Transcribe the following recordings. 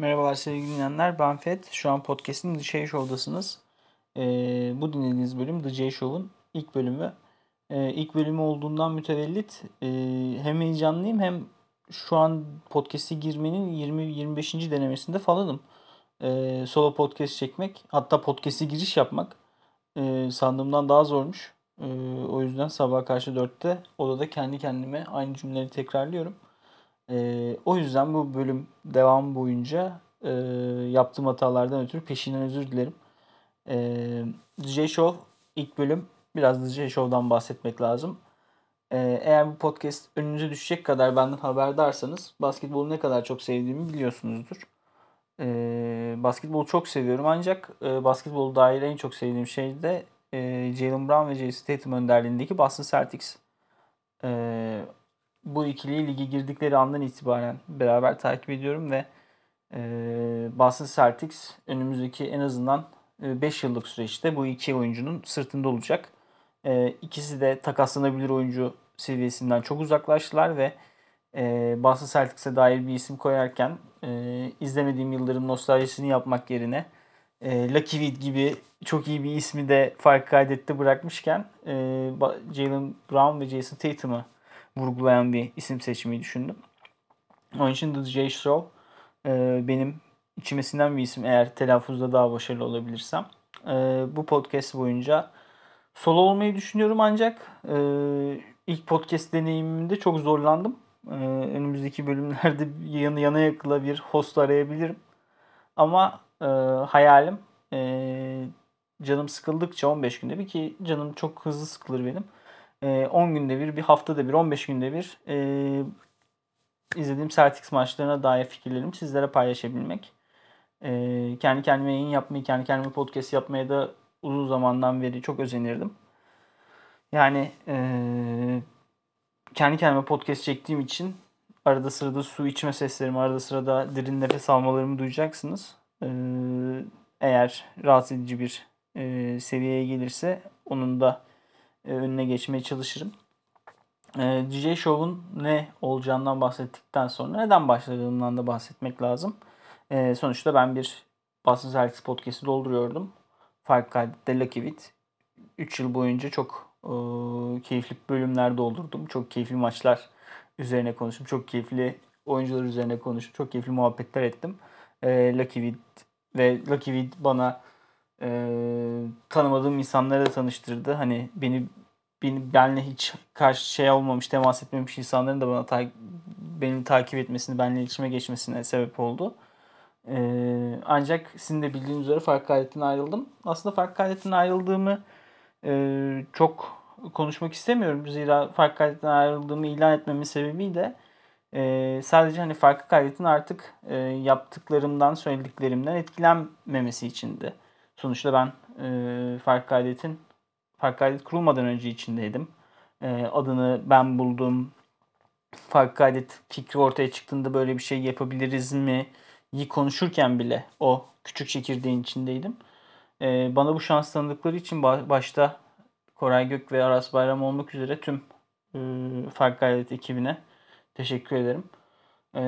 Merhabalar sevgili dinleyenler. Ben Fet. Şu an podcast'in The Jay Show'dasınız. Ee, bu dinlediğiniz bölüm The Jay Show'un ilk bölümü. Ee, ilk bölümü olduğundan mütevellit e, hem heyecanlıyım hem şu an podcast'e girmenin 20-25. denemesinde falanım. Ee, solo podcast çekmek, hatta podcast'e giriş yapmak e, sandığımdan daha zormuş. E, o yüzden sabah karşı 4'te odada kendi kendime aynı cümleleri tekrarlıyorum. E, o yüzden bu bölüm devam boyunca e, yaptığım hatalardan ötürü peşinden özür dilerim. E, DJ Show ilk bölüm biraz DJ Show'dan bahsetmek lazım. E, eğer bu podcast önünüze düşecek kadar benden haberdarsanız basketbolu ne kadar çok sevdiğimi biliyorsunuzdur. E, basketbolu çok seviyorum ancak e, basketbolu dair en çok sevdiğim şey de e, Jalen Brown ve Jason Tatum önderliğindeki Boston Celtics. E, bu ikiliyi ligi girdikleri andan itibaren beraber takip ediyorum ve e, Boston Celtics önümüzdeki en azından 5 yıllık süreçte bu iki oyuncunun sırtında olacak. E, ikisi de takaslanabilir oyuncu seviyesinden çok uzaklaştılar ve e, Boston Celtics'e dair bir isim koyarken e, izlemediğim yılların nostaljisini yapmak yerine e, Lucky Weed gibi çok iyi bir ismi de fark kaydetti bırakmışken e, Jalen Brown ve Jason Tatum'ı vurgulayan bir isim seçmeyi düşündüm. Onun için The J. Show e, benim içimesinden bir isim eğer telaffuzda daha başarılı olabilirsem. E, bu podcast boyunca solo olmayı düşünüyorum ancak e, ilk podcast deneyimimde çok zorlandım. E, önümüzdeki bölümlerde yana yana yakıla bir host arayabilirim. Ama e, hayalim e, canım sıkıldıkça 15 günde bir ki canım çok hızlı sıkılır benim 10 günde bir, bir haftada bir, 15 günde bir e, izlediğim Celtics maçlarına dair fikirlerimi sizlere paylaşabilmek. E, kendi kendime yayın yapmayı, kendi kendime podcast yapmaya da uzun zamandan beri çok özenirdim. Yani e, kendi kendime podcast çektiğim için arada sırada su içme seslerimi, arada sırada derin nefes almalarımı duyacaksınız. E, eğer rahatsız edici bir e, seviyeye gelirse onun da önüne geçmeye çalışırım. E, DJ Show'un ne olacağından bahsettikten sonra neden başladığımdan da bahsetmek lazım. E, sonuçta ben bir Boston Celtics podcast'i dolduruyordum. Fark kaydette Lucky With. 3 yıl boyunca çok e, keyifli bölümler doldurdum. Çok keyifli maçlar üzerine konuştum. Çok keyifli oyuncular üzerine konuştum. Çok keyifli muhabbetler ettim. E, Lucky With ve Lucky With bana e, tanımadığım insanlara da tanıştırdı. Hani beni, beni benle hiç karşı şey olmamış, temas etmemiş insanların da bana ta, beni takip etmesini, benle iletişime geçmesine sebep oldu. E, ancak sizin de bildiğiniz üzere fark kaydetten ayrıldım. Aslında fark kaydetten ayrıldığımı e, çok konuşmak istemiyorum. Zira fark kaydetten ayrıldığımı ilan etmemin sebebi de e, sadece hani farkı kaydetin artık e, yaptıklarımdan, söylediklerimden etkilenmemesi içindi. Sonuçta ben e, Fark Kaydet'in Fark Kaydet kurulmadan önce içindeydim. E, adını ben buldum. Fark Kaydet fikri ortaya çıktığında böyle bir şey yapabiliriz mi? iyi konuşurken bile o küçük çekirdeğin içindeydim. E, bana bu şans tanıdıkları için başta Koray Gök ve Aras Bayram olmak üzere tüm e, Fark Gayret ekibine teşekkür ederim. E,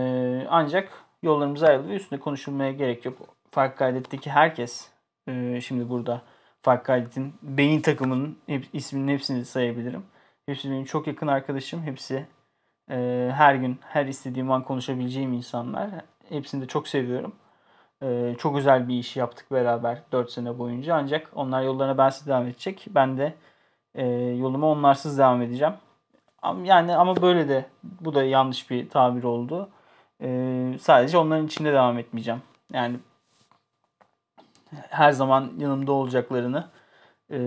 ancak yollarımız ayrıldı üstünde konuşulmaya gerek yok. Fark Kaydet'teki herkes ee, şimdi burada Fark Kaydet'in beyin takımının hep, isminin hepsini sayabilirim. Hepsi benim çok yakın arkadaşım. Hepsi e, her gün, her istediğim an konuşabileceğim insanlar. Hepsini de çok seviyorum. E, çok özel bir iş yaptık beraber 4 sene boyunca. Ancak onlar yollarına bensiz devam edecek. Ben de e, yoluma onlarsız devam edeceğim. Yani ama böyle de bu da yanlış bir tabir oldu. E, sadece onların içinde devam etmeyeceğim. Yani her zaman yanımda olacaklarını e,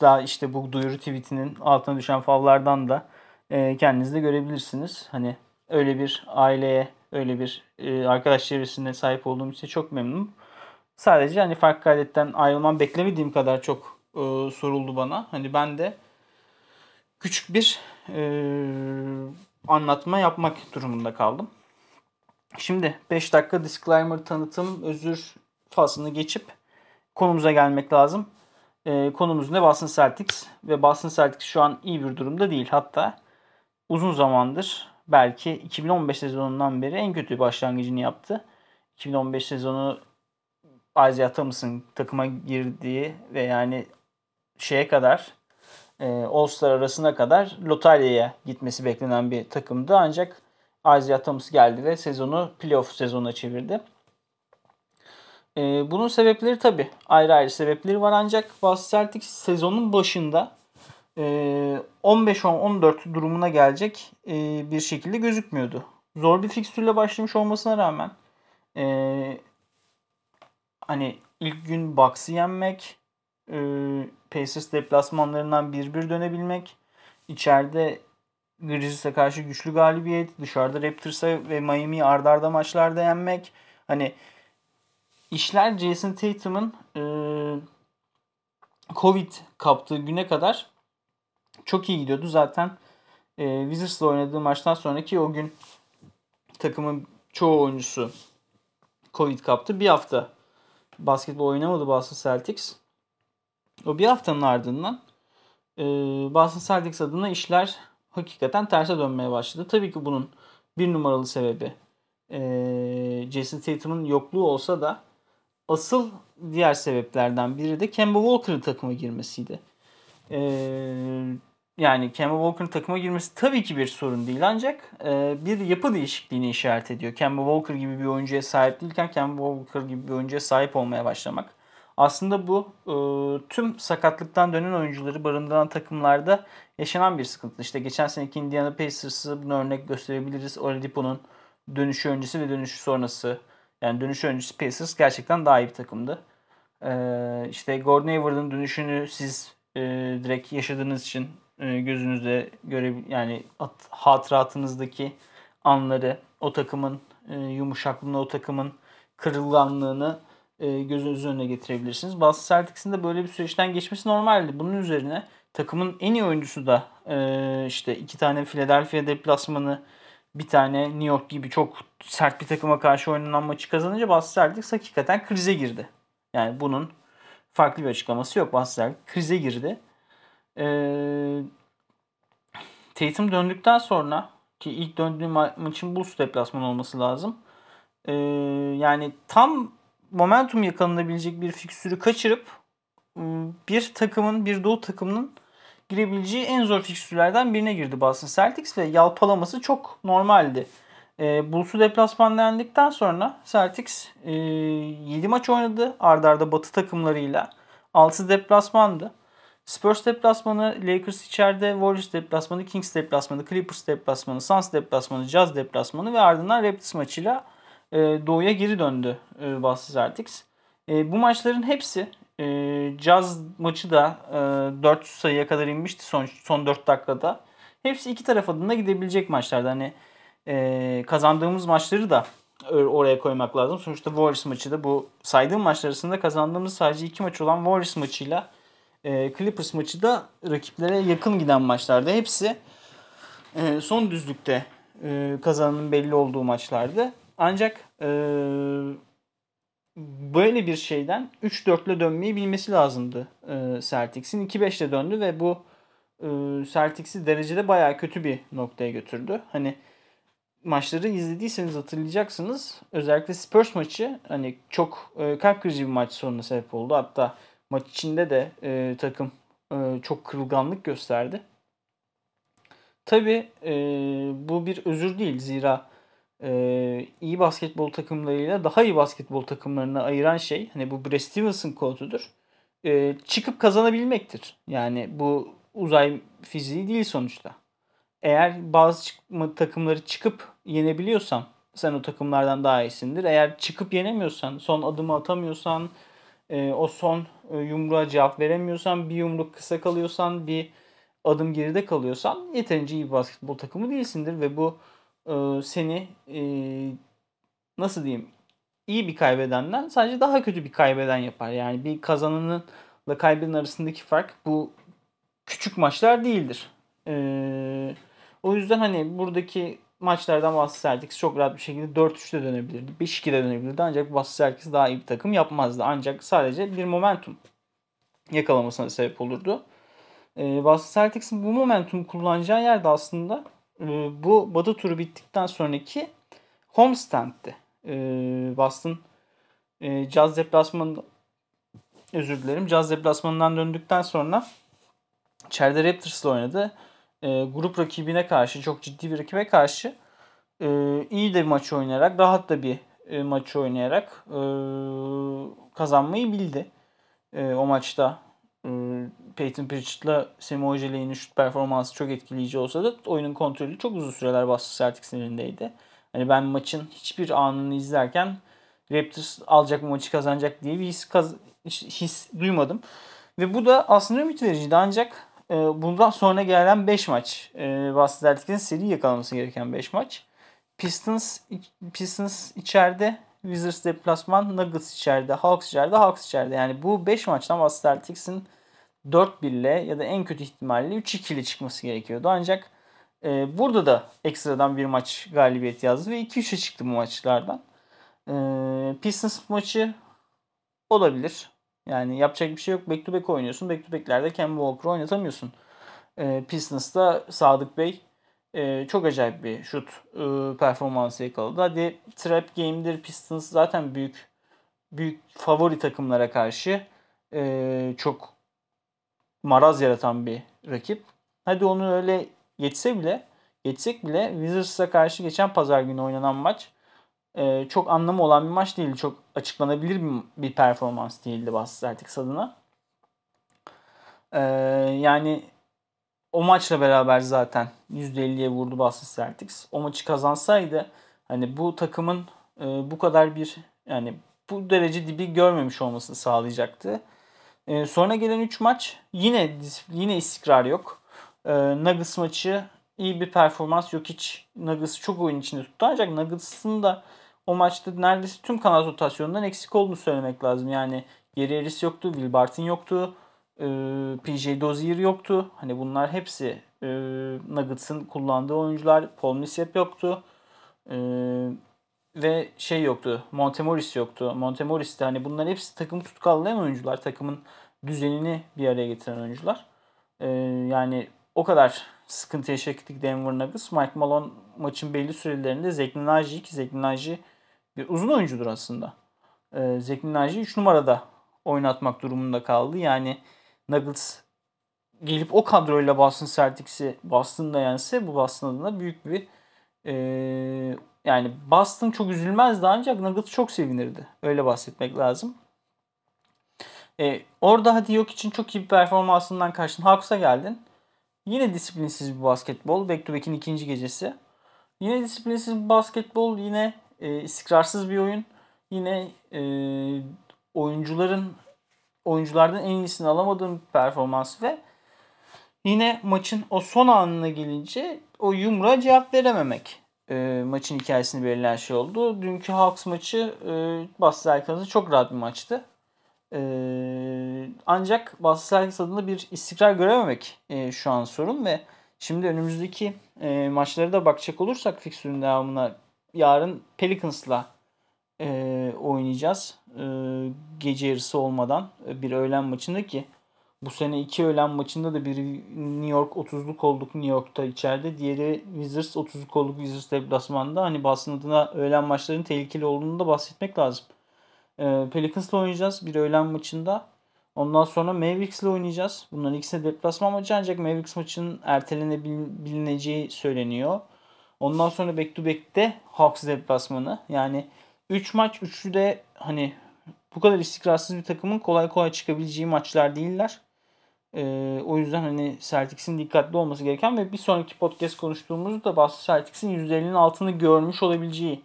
daha işte bu duyuru tweetinin altına düşen fallardan da e, kendiniz de görebilirsiniz. Hani öyle bir aileye, öyle bir e, arkadaş çevresine sahip olduğum için çok memnunum. Sadece hani farklı kaydetten ayrılmam beklemediğim kadar çok e, soruldu bana. Hani ben de küçük bir e, anlatma yapmak durumunda kaldım. Şimdi 5 dakika disclaimer tanıtım özür faslını geçip konumuza gelmek lazım. E, konumuz ne? Boston Celtics ve Boston Celtics şu an iyi bir durumda değil. Hatta uzun zamandır belki 2015 sezonundan beri en kötü başlangıcını yaptı. 2015 sezonu Isaiah Thomas'ın takıma girdiği ve yani şeye kadar e, All-Star arasına kadar lotaryaya gitmesi beklenen bir takımdı. Ancak Isaiah Thomas geldi ve sezonu playoff sezonuna çevirdi. E, bunun sebepleri tabi ayrı ayrı sebepleri var ancak Boston Celtics sezonun başında e, 15-14 durumuna gelecek e, bir şekilde gözükmüyordu. Zor bir fikstürle başlamış olmasına rağmen e, hani ilk gün Bucks'ı yenmek, e, Pacers deplasmanlarından 1-1 dönebilmek, içeride Grizzlies'e karşı güçlü galibiyet, dışarıda Raptors'a ve Miami'yi ardarda arda maçlarda yenmek. Hani işler Jason Tatum'un e, Covid kaptığı güne kadar çok iyi gidiyordu. Zaten e, Wizards'la oynadığı maçtan sonraki o gün takımın çoğu oyuncusu Covid kaptı. Bir hafta basketbol oynamadı Boston Celtics. O bir haftanın ardından e, Boston Celtics adına işler hakikaten terse dönmeye başladı. Tabii ki bunun bir numaralı sebebi e, Jason Tatum'un yokluğu olsa da asıl diğer sebeplerden biri de Kemba Walker'ın takıma girmesiydi. E, yani Kemba Walker'ın takıma girmesi tabii ki bir sorun değil ancak e, bir yapı değişikliğini işaret ediyor. Kemba Walker gibi bir oyuncuya sahip değilken Kemba Walker gibi bir oyuncuya sahip olmaya başlamak. Aslında bu e, tüm sakatlıktan dönen oyuncuları barındıran takımlarda yaşanan bir sıkıntı. İşte geçen seneki Indiana Pacers'ı bunu örnek gösterebiliriz. Oladipo'nun dönüşü öncesi ve dönüşü sonrası. Yani dönüşü öncesi Pacers gerçekten daha iyi bir takımdı. E, işte Gordon Hayward'ın dönüşünü siz e, direkt yaşadığınız için e, gözünüzde göre yani at, hatıratınızdaki anları, o takımın e, yumuşaklığını, o takımın kırılganlığını e, gözünüzün önüne getirebilirsiniz. Boston Celtics'in de böyle bir süreçten geçmesi normaldi. Bunun üzerine takımın en iyi oyuncusu da e, işte iki tane Philadelphia deplasmanı bir tane New York gibi çok sert bir takıma karşı oynanan maçı kazanınca Boston Celtics hakikaten krize girdi. Yani bunun farklı bir açıklaması yok. Boston Celtics krize girdi. Ee, Tatum döndükten sonra ki ilk döndüğü ma- maçın Bulls deplasman olması lazım. Ee, yani tam momentum yakalanabilecek bir fikstürü kaçırıp ıı, bir takımın, bir doğu takımının girebileceği en zor fikstürlerden birine girdi Boston Celtics ve yalpalaması çok normaldi. E, Bulls'u deplasman dendikten sonra Celtics e, 7 maç oynadı ardarda arda batı takımlarıyla. 6 deplasmandı. Spurs deplasmanı, Lakers içeride, Warriors deplasmanı, Kings deplasmanı, Clippers deplasmanı, Suns deplasmanı, Jazz deplasmanı ve ardından Raptors maçıyla e, doğuya geri döndü e, Boston Celtics. E, bu maçların hepsi e, Jazz maçı da e, 4 sayıya kadar inmişti son son 4 dakikada. Hepsi iki taraf adına gidebilecek maçlardı. Hani e, kazandığımız maçları da oraya koymak lazım. Sonuçta Warriors maçı da bu saydığım maçlar arasında kazandığımız sadece iki maç olan Warriors maçıyla e, Clippers maçı da rakiplere yakın giden maçlardı. Hepsi e, son düzlükte e, kazananın belli olduğu maçlardı. Ancak e, böyle bir şeyden 3-4'le dönmeyi bilmesi lazımdı e, Celtics'in. 2-5'le döndü ve bu e, Celtics'i derecede bayağı kötü bir noktaya götürdü. Hani maçları izlediyseniz hatırlayacaksınız. Özellikle Spurs maçı hani çok e, kalp krizi bir maç sonuna sebep oldu. Hatta maç içinde de e, takım e, çok kırılganlık gösterdi. Tabi e, bu bir özür değil. Zira e, iyi basketbol takımlarıyla daha iyi basketbol takımlarını ayıran şey hani bu Brad Stevenson kodudur. E, çıkıp kazanabilmektir. Yani bu uzay fiziği değil sonuçta. Eğer bazı çıkma, takımları çıkıp yenebiliyorsan sen o takımlardan daha iyisindir. Eğer çıkıp yenemiyorsan, son adımı atamıyorsan, e, o son e, yumruğa cevap veremiyorsan, bir yumruk kısa kalıyorsan, bir adım geride kalıyorsan yeterince iyi basketbol takımı değilsindir ve bu e, seni e, nasıl diyeyim iyi bir kaybedenden sadece daha kötü bir kaybeden yapar. Yani bir kazananınla kaybeden arasındaki fark bu küçük maçlar değildir. E, o yüzden hani buradaki maçlardan Boston Celtics çok rahat bir şekilde 4-3'te dönebilirdi. 5-2'de dönebilirdi. Ancak Boston Celtics daha iyi bir takım yapmazdı. Ancak sadece bir momentum yakalamasına sebep olurdu. Ee, Boston Celtics'in bu momentumu kullanacağı yerde aslında e, bu Batı turu bittikten sonraki homestand'ti. e, Boston e, Jazz deplasmanı özür dilerim. Jazz deplasmanından döndükten sonra içeride Raptors'la oynadı. E, grup rakibine karşı çok ciddi bir rakibe karşı e, iyi de maç oynayarak rahat da bir e, maçı oynayarak kazanmayı bildi. O maçta Peyton Pritchard'la Semi Ojeley'in şut performansı çok etkileyici olsa da oyunun kontrolü çok uzun süreler Boston Celtics'in elindeydi. Hani ben maçın hiçbir anını izlerken Raptors alacak bu maçı kazanacak diye bir his, kaz- his duymadım. Ve bu da aslında ümit vericiydi ancak e, bundan sonra gelen 5 maç e, Boston Celtics'in seri yakalaması gereken 5 maç. Pistons Pistons içeride, Wizards deplasman, Nuggets içeride, Hawks içeride, Hawks içeride. Yani bu 5 maçtan Boston Celtics'in 4-1 ile ya da en kötü ihtimalle 3-2 ile çıkması gerekiyordu. Ancak e, burada da ekstradan bir maç galibiyet yazdı ve 2-3'e çıktı bu maçlardan. E, Pistons maçı olabilir. Yani yapacak bir şey yok. Back to back oynuyorsun. Back to back'lerde Kemba Walker'ı oynatamıyorsun. E, Pistons'ta Sadık Bey e, çok acayip bir şut e, performansı yakaladı. Hadi trap game'dir Pistons zaten büyük büyük favori takımlara karşı e, çok maraz yaratan bir rakip. Hadi onu öyle geçse bile geçsek bile Wizards'a karşı geçen pazar günü oynanan maç e, çok anlamı olan bir maç değildi. Çok açıklanabilir bir, bir performans değildi Boston Celtics adına. E, yani o maçla beraber zaten %50'ye vurdu Boston Celtics. O maçı kazansaydı hani bu takımın e, bu kadar bir yani bu derece dibi görmemiş olmasını sağlayacaktı. E, sonra gelen 3 maç yine yine istikrar yok. E, Nuggets maçı iyi bir performans yok hiç. Nuggets çok oyun içinde tuttu ancak Nuggets'ın da o maçta neredeyse tüm kanat rotasyonundan eksik olduğunu söylemek lazım. Yani Geri Harris yoktu, Will Barton yoktu, e, PJ Dozier yoktu. Hani bunlar hepsi e, Nuggets'ın kullandığı oyuncular. Paul Millsap yoktu. E, ve şey yoktu. Montemoris yoktu. Montemoris de hani bunlar hepsi takımı tutkallayan oyuncular. Takımın düzenini bir araya getiren oyuncular. E, yani o kadar sıkıntı yaşadık Denver Nuggets. Mike Malone maçın belli sürelerinde Zekli Naji ki Zekli bir uzun oyuncudur aslında. E, Zekli Naji 3 numarada oynatmak durumunda kaldı. Yani Nuggets gelip o kadroyla Boston Celtics'i Boston'da yense bu Boston adına büyük bir e, yani Boston çok üzülmezdi ancak Nuggets çok sevinirdi. Öyle bahsetmek lazım. E, orada hadi yok için çok iyi bir performansından karşın Hawks'a geldin. Yine disiplinsiz bir basketbol. Back to back'in ikinci gecesi. Yine disiplinsiz bir basketbol. Yine e, istikrarsız bir oyun. Yine e, oyuncuların oyunculardan en iyisini alamadığım bir performans ve yine maçın o son anına gelince o yumruğa cevap verememek e, maçın hikayesini belirleyen şey oldu. Dünkü Hawks maçı e, Boston Celtics'ın çok rahat bir maçtı. E, ancak Boston Celtics adına bir istikrar görememek e, şu an sorun ve şimdi önümüzdeki e, maçlara da bakacak olursak fikstürün devamına yarın Pelicans'la e, oynayacağız. E, gece yarısı olmadan bir öğlen maçında ki bu sene iki öğlen maçında da biri New York 30'luk olduk New York'ta içeride. Diğeri Wizards 30'luk olduk Wizards deplasmanda. Hani Boston adına öğlen maçların tehlikeli olduğunu da bahsetmek lazım. E, Pelicans'la oynayacağız bir öğlen maçında. Ondan sonra Mavericks'le oynayacağız. Bunların ikisi de deplasman maçı ancak Mavericks maçının ertelenebileceği söyleniyor. Ondan sonra back to back'te Hawks deplasmanı. Yani 3 maç üçlü de hani bu kadar istikrarsız bir takımın kolay kolay çıkabileceği maçlar değiller. Ee, o yüzden hani Celtics'in dikkatli olması gereken ve bir sonraki podcast konuştuğumuzda Boston Celtics'in %50'nin altını görmüş olabileceği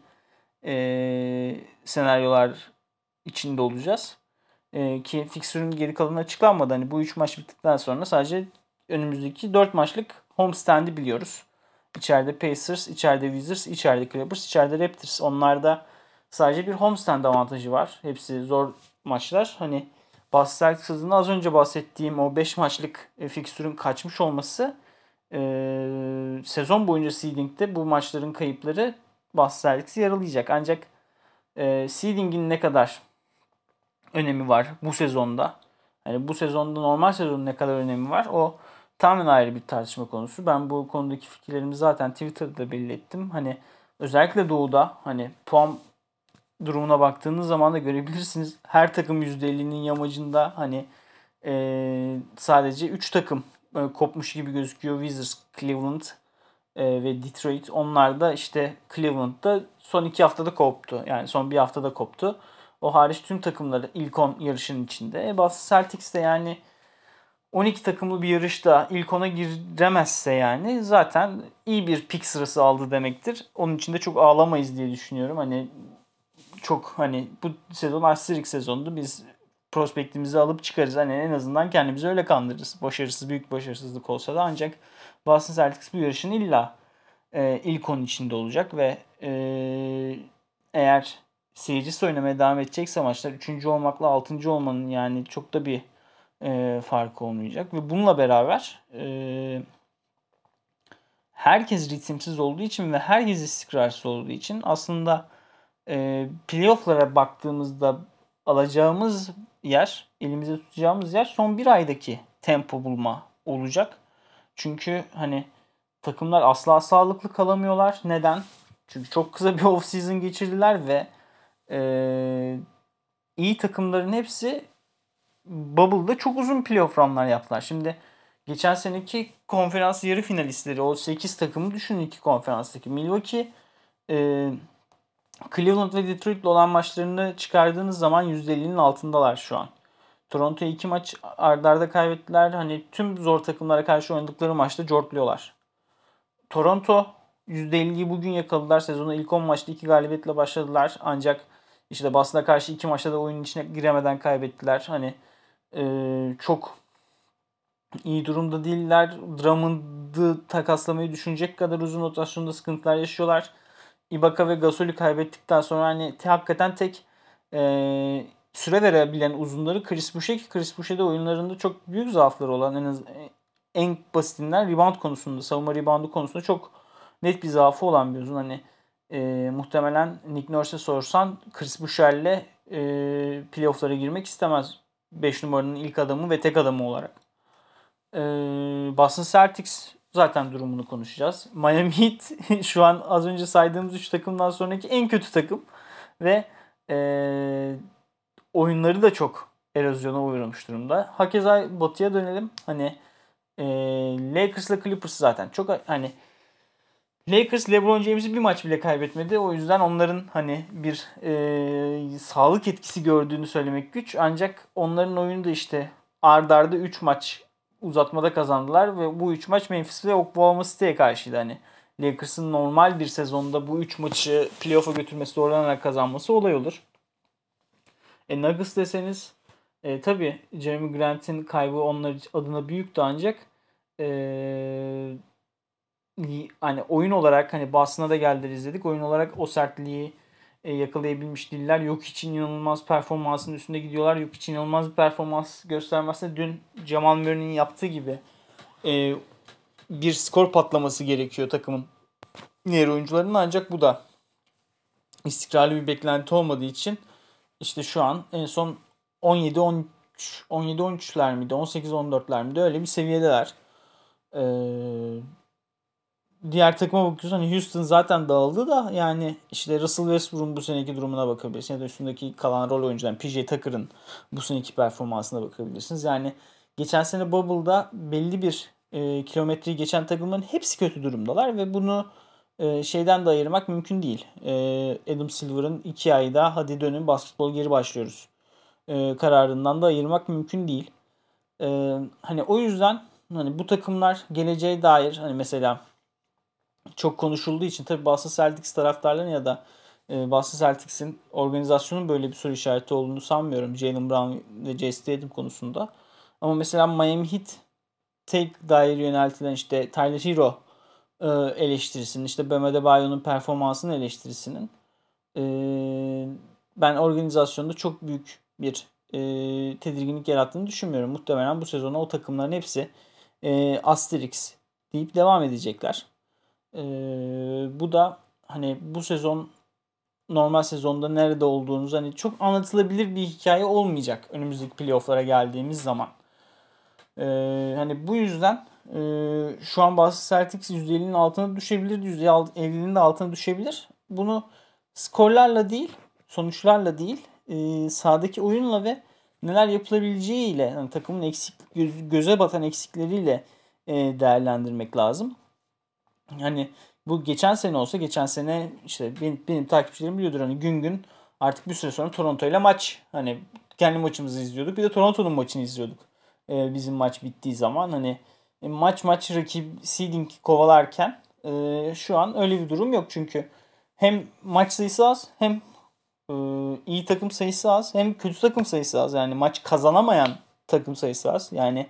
e, senaryolar içinde olacağız. E, ki fixture'ın geri kalanı açıklanmadı. Hani bu 3 maç bittikten sonra sadece önümüzdeki 4 maçlık homestand'i biliyoruz. İçeride Pacers, içeride Wizards, içeride Clippers, içeride Raptors. Onlarda sadece bir homestand avantajı var. Hepsi zor maçlar. Hani Boston Celtics adına az önce bahsettiğim o 5 maçlık e, fikstürün kaçmış olması e, sezon boyunca seeding'de bu maçların kayıpları Boston Celtics'i yaralayacak. Ancak e, seeding'in ne kadar önemi var bu sezonda? Yani bu sezonda normal sezonun ne kadar önemi var? O tamamen ayrı bir tartışma konusu. Ben bu konudaki fikirlerimi zaten Twitter'da belli ettim. Hani özellikle doğuda hani puan durumuna baktığınız zaman da görebilirsiniz. Her takım %50'nin yamacında hani e, sadece 3 takım e, kopmuş gibi gözüküyor. Wizards, Cleveland e, ve Detroit. Onlar da işte Cleveland'da son 2 haftada koptu. Yani son bir haftada koptu. O hariç tüm takımları ilk 10 yarışın içinde. E, Boston Celtics de yani 12 takımlı bir yarışta ilk 10'a giremezse yani zaten iyi bir pik sırası aldı demektir. Onun için de çok ağlamayız diye düşünüyorum. Hani çok hani bu sezon Asterix sezondu. Biz prospektimizi alıp çıkarız. Hani en azından kendimizi öyle kandırırız. Başarısız, büyük başarısızlık olsa da ancak Boston Celtics bu yarışın illa e, ilk 10 içinde olacak ve e, eğer seyircisi oynamaya devam edecekse maçlar 3. olmakla 6. olmanın yani çok da bir e, farkı olmayacak. Ve bununla beraber e, herkes ritimsiz olduğu için ve herkes istikrarsız olduğu için aslında e, playoff'lara baktığımızda alacağımız yer, elimizde tutacağımız yer son bir aydaki tempo bulma olacak. Çünkü hani takımlar asla sağlıklı kalamıyorlar. Neden? Çünkü çok kısa bir off season geçirdiler ve e, iyi takımların hepsi Bubble'da çok uzun playoff runlar yaptılar. Şimdi geçen seneki konferans yarı finalistleri o 8 takımı düşünün iki konferanstaki. Milwaukee e, Cleveland ve Detroit'le olan maçlarını çıkardığınız zaman %50'nin altındalar şu an. Toronto iki maç ardarda kaybettiler. Hani tüm zor takımlara karşı oynadıkları maçta cortluyorlar. Toronto %50'yi bugün yakaladılar. Sezonu ilk 10 maçta 2 galibiyetle başladılar. Ancak işte Boston'a karşı 2 maçta da oyunun içine giremeden kaybettiler. Hani e, çok iyi durumda değiller. Drummond'ı takaslamayı düşünecek kadar uzun rotasyonda sıkıntılar yaşıyorlar. Ibaka ve Gasol'ü kaybettikten sonra hani hakikaten tek e, süre verebilen uzunları Chris Boucher ki Chris Boucher de oyunlarında çok büyük zaafları olan en az en basitinden rebound konusunda, savunma reboundu konusunda çok net bir zaafı olan bir uzun. Hani e, muhtemelen Nick Nurse'e sorsan Chris Boucher'le e, playoff'lara girmek istemez. 5 numaranın ilk adamı ve tek adamı olarak. E, Boston Celtics zaten durumunu konuşacağız. Miami Heat şu an az önce saydığımız 3 takımdan sonraki en kötü takım ve e, oyunları da çok erozyona uğramış durumda. Hakeza Batı'ya dönelim. Hani e, Lakers ile Clippers zaten çok hani Lakers LeBron James'i bir maç bile kaybetmedi. O yüzden onların hani bir e, sağlık etkisi gördüğünü söylemek güç. Ancak onların oyunu da işte ard arda 3 maç uzatmada kazandılar ve bu 3 maç Memphis ve Oklahoma City'ye karşıydı. Hani Lakers'ın normal bir sezonda bu 3 maçı playoff'a götürmesi zorlanarak kazanması olay olur. E, Nuggets deseniz e, tabii Jeremy Grant'in kaybı onlar adına büyüktü ancak e, hani oyun olarak hani basına da geldi izledik. Oyun olarak o sertliği yakalayabilmiş değiller. Yok için inanılmaz performansın üstünde gidiyorlar. Yok için inanılmaz bir performans göstermezse dün Jamal Murray'nin yaptığı gibi e, bir skor patlaması gerekiyor takımın diğer oyuncularının ancak bu da istikrarlı bir beklenti olmadığı için işte şu an en son 17 13 17 13'ler miydi? 18 14'ler miydi? Öyle bir seviyedeler. Ee, diğer takıma bakıyorsun hani Houston zaten dağıldı da yani işte Russell Westbrook'un bu seneki durumuna bakabilirsin ya da üstündeki kalan rol oyuncuların PJ Tucker'ın bu seneki performansına bakabilirsiniz. Yani geçen sene Bubble'da belli bir e, kilometreyi geçen takımların hepsi kötü durumdalar ve bunu e, şeyden de ayırmak mümkün değil. E, Adam Silver'ın iki ayda hadi dönün basketbol geri başlıyoruz e, kararından da ayırmak mümkün değil. E, hani o yüzden hani bu takımlar geleceğe dair hani mesela çok konuşulduğu için tabii Boston Celtics taraftarlarının ya da e, Boston Celtics'in organizasyonun böyle bir soru işareti olduğunu sanmıyorum. Jalen Brown ve Jason Tatum konusunda. Ama mesela Miami Heat tek dair yöneltilen işte Tyler Hero e, eleştirisinin, işte Bam Adebayo'nun performansının eleştirisinin e, ben organizasyonda çok büyük bir e, tedirginlik yarattığını düşünmüyorum. Muhtemelen bu sezona o takımların hepsi Asterix deyip devam edecekler. Bu da hani bu sezon normal sezonda nerede olduğunuz hani çok anlatılabilir bir hikaye olmayacak önümüzdeki playofflara geldiğimiz zaman. E, hani bu yüzden e, şu an bazı Celtics %50'nin altına düşebilir, %50'nin de altına düşebilir. Bunu skorlarla değil sonuçlarla değil e, sahadaki oyunla ve neler yapılabileceğiyle yani takımın eksik göz, göze batan eksikleriyle e, değerlendirmek lazım. Hani bu geçen sene olsa geçen sene işte benim, benim takipçilerim biliyordur hani gün gün artık bir süre sonra Toronto ile maç hani kendi maçımızı izliyorduk. Bir de Toronto'nun maçını izliyorduk. E, bizim maç bittiği zaman hani e, maç maç rakip seeding kovalarken e, şu an öyle bir durum yok. Çünkü hem maç sayısı az hem e, iyi takım sayısı az hem kötü takım sayısı az. Yani maç kazanamayan takım sayısı az. Yani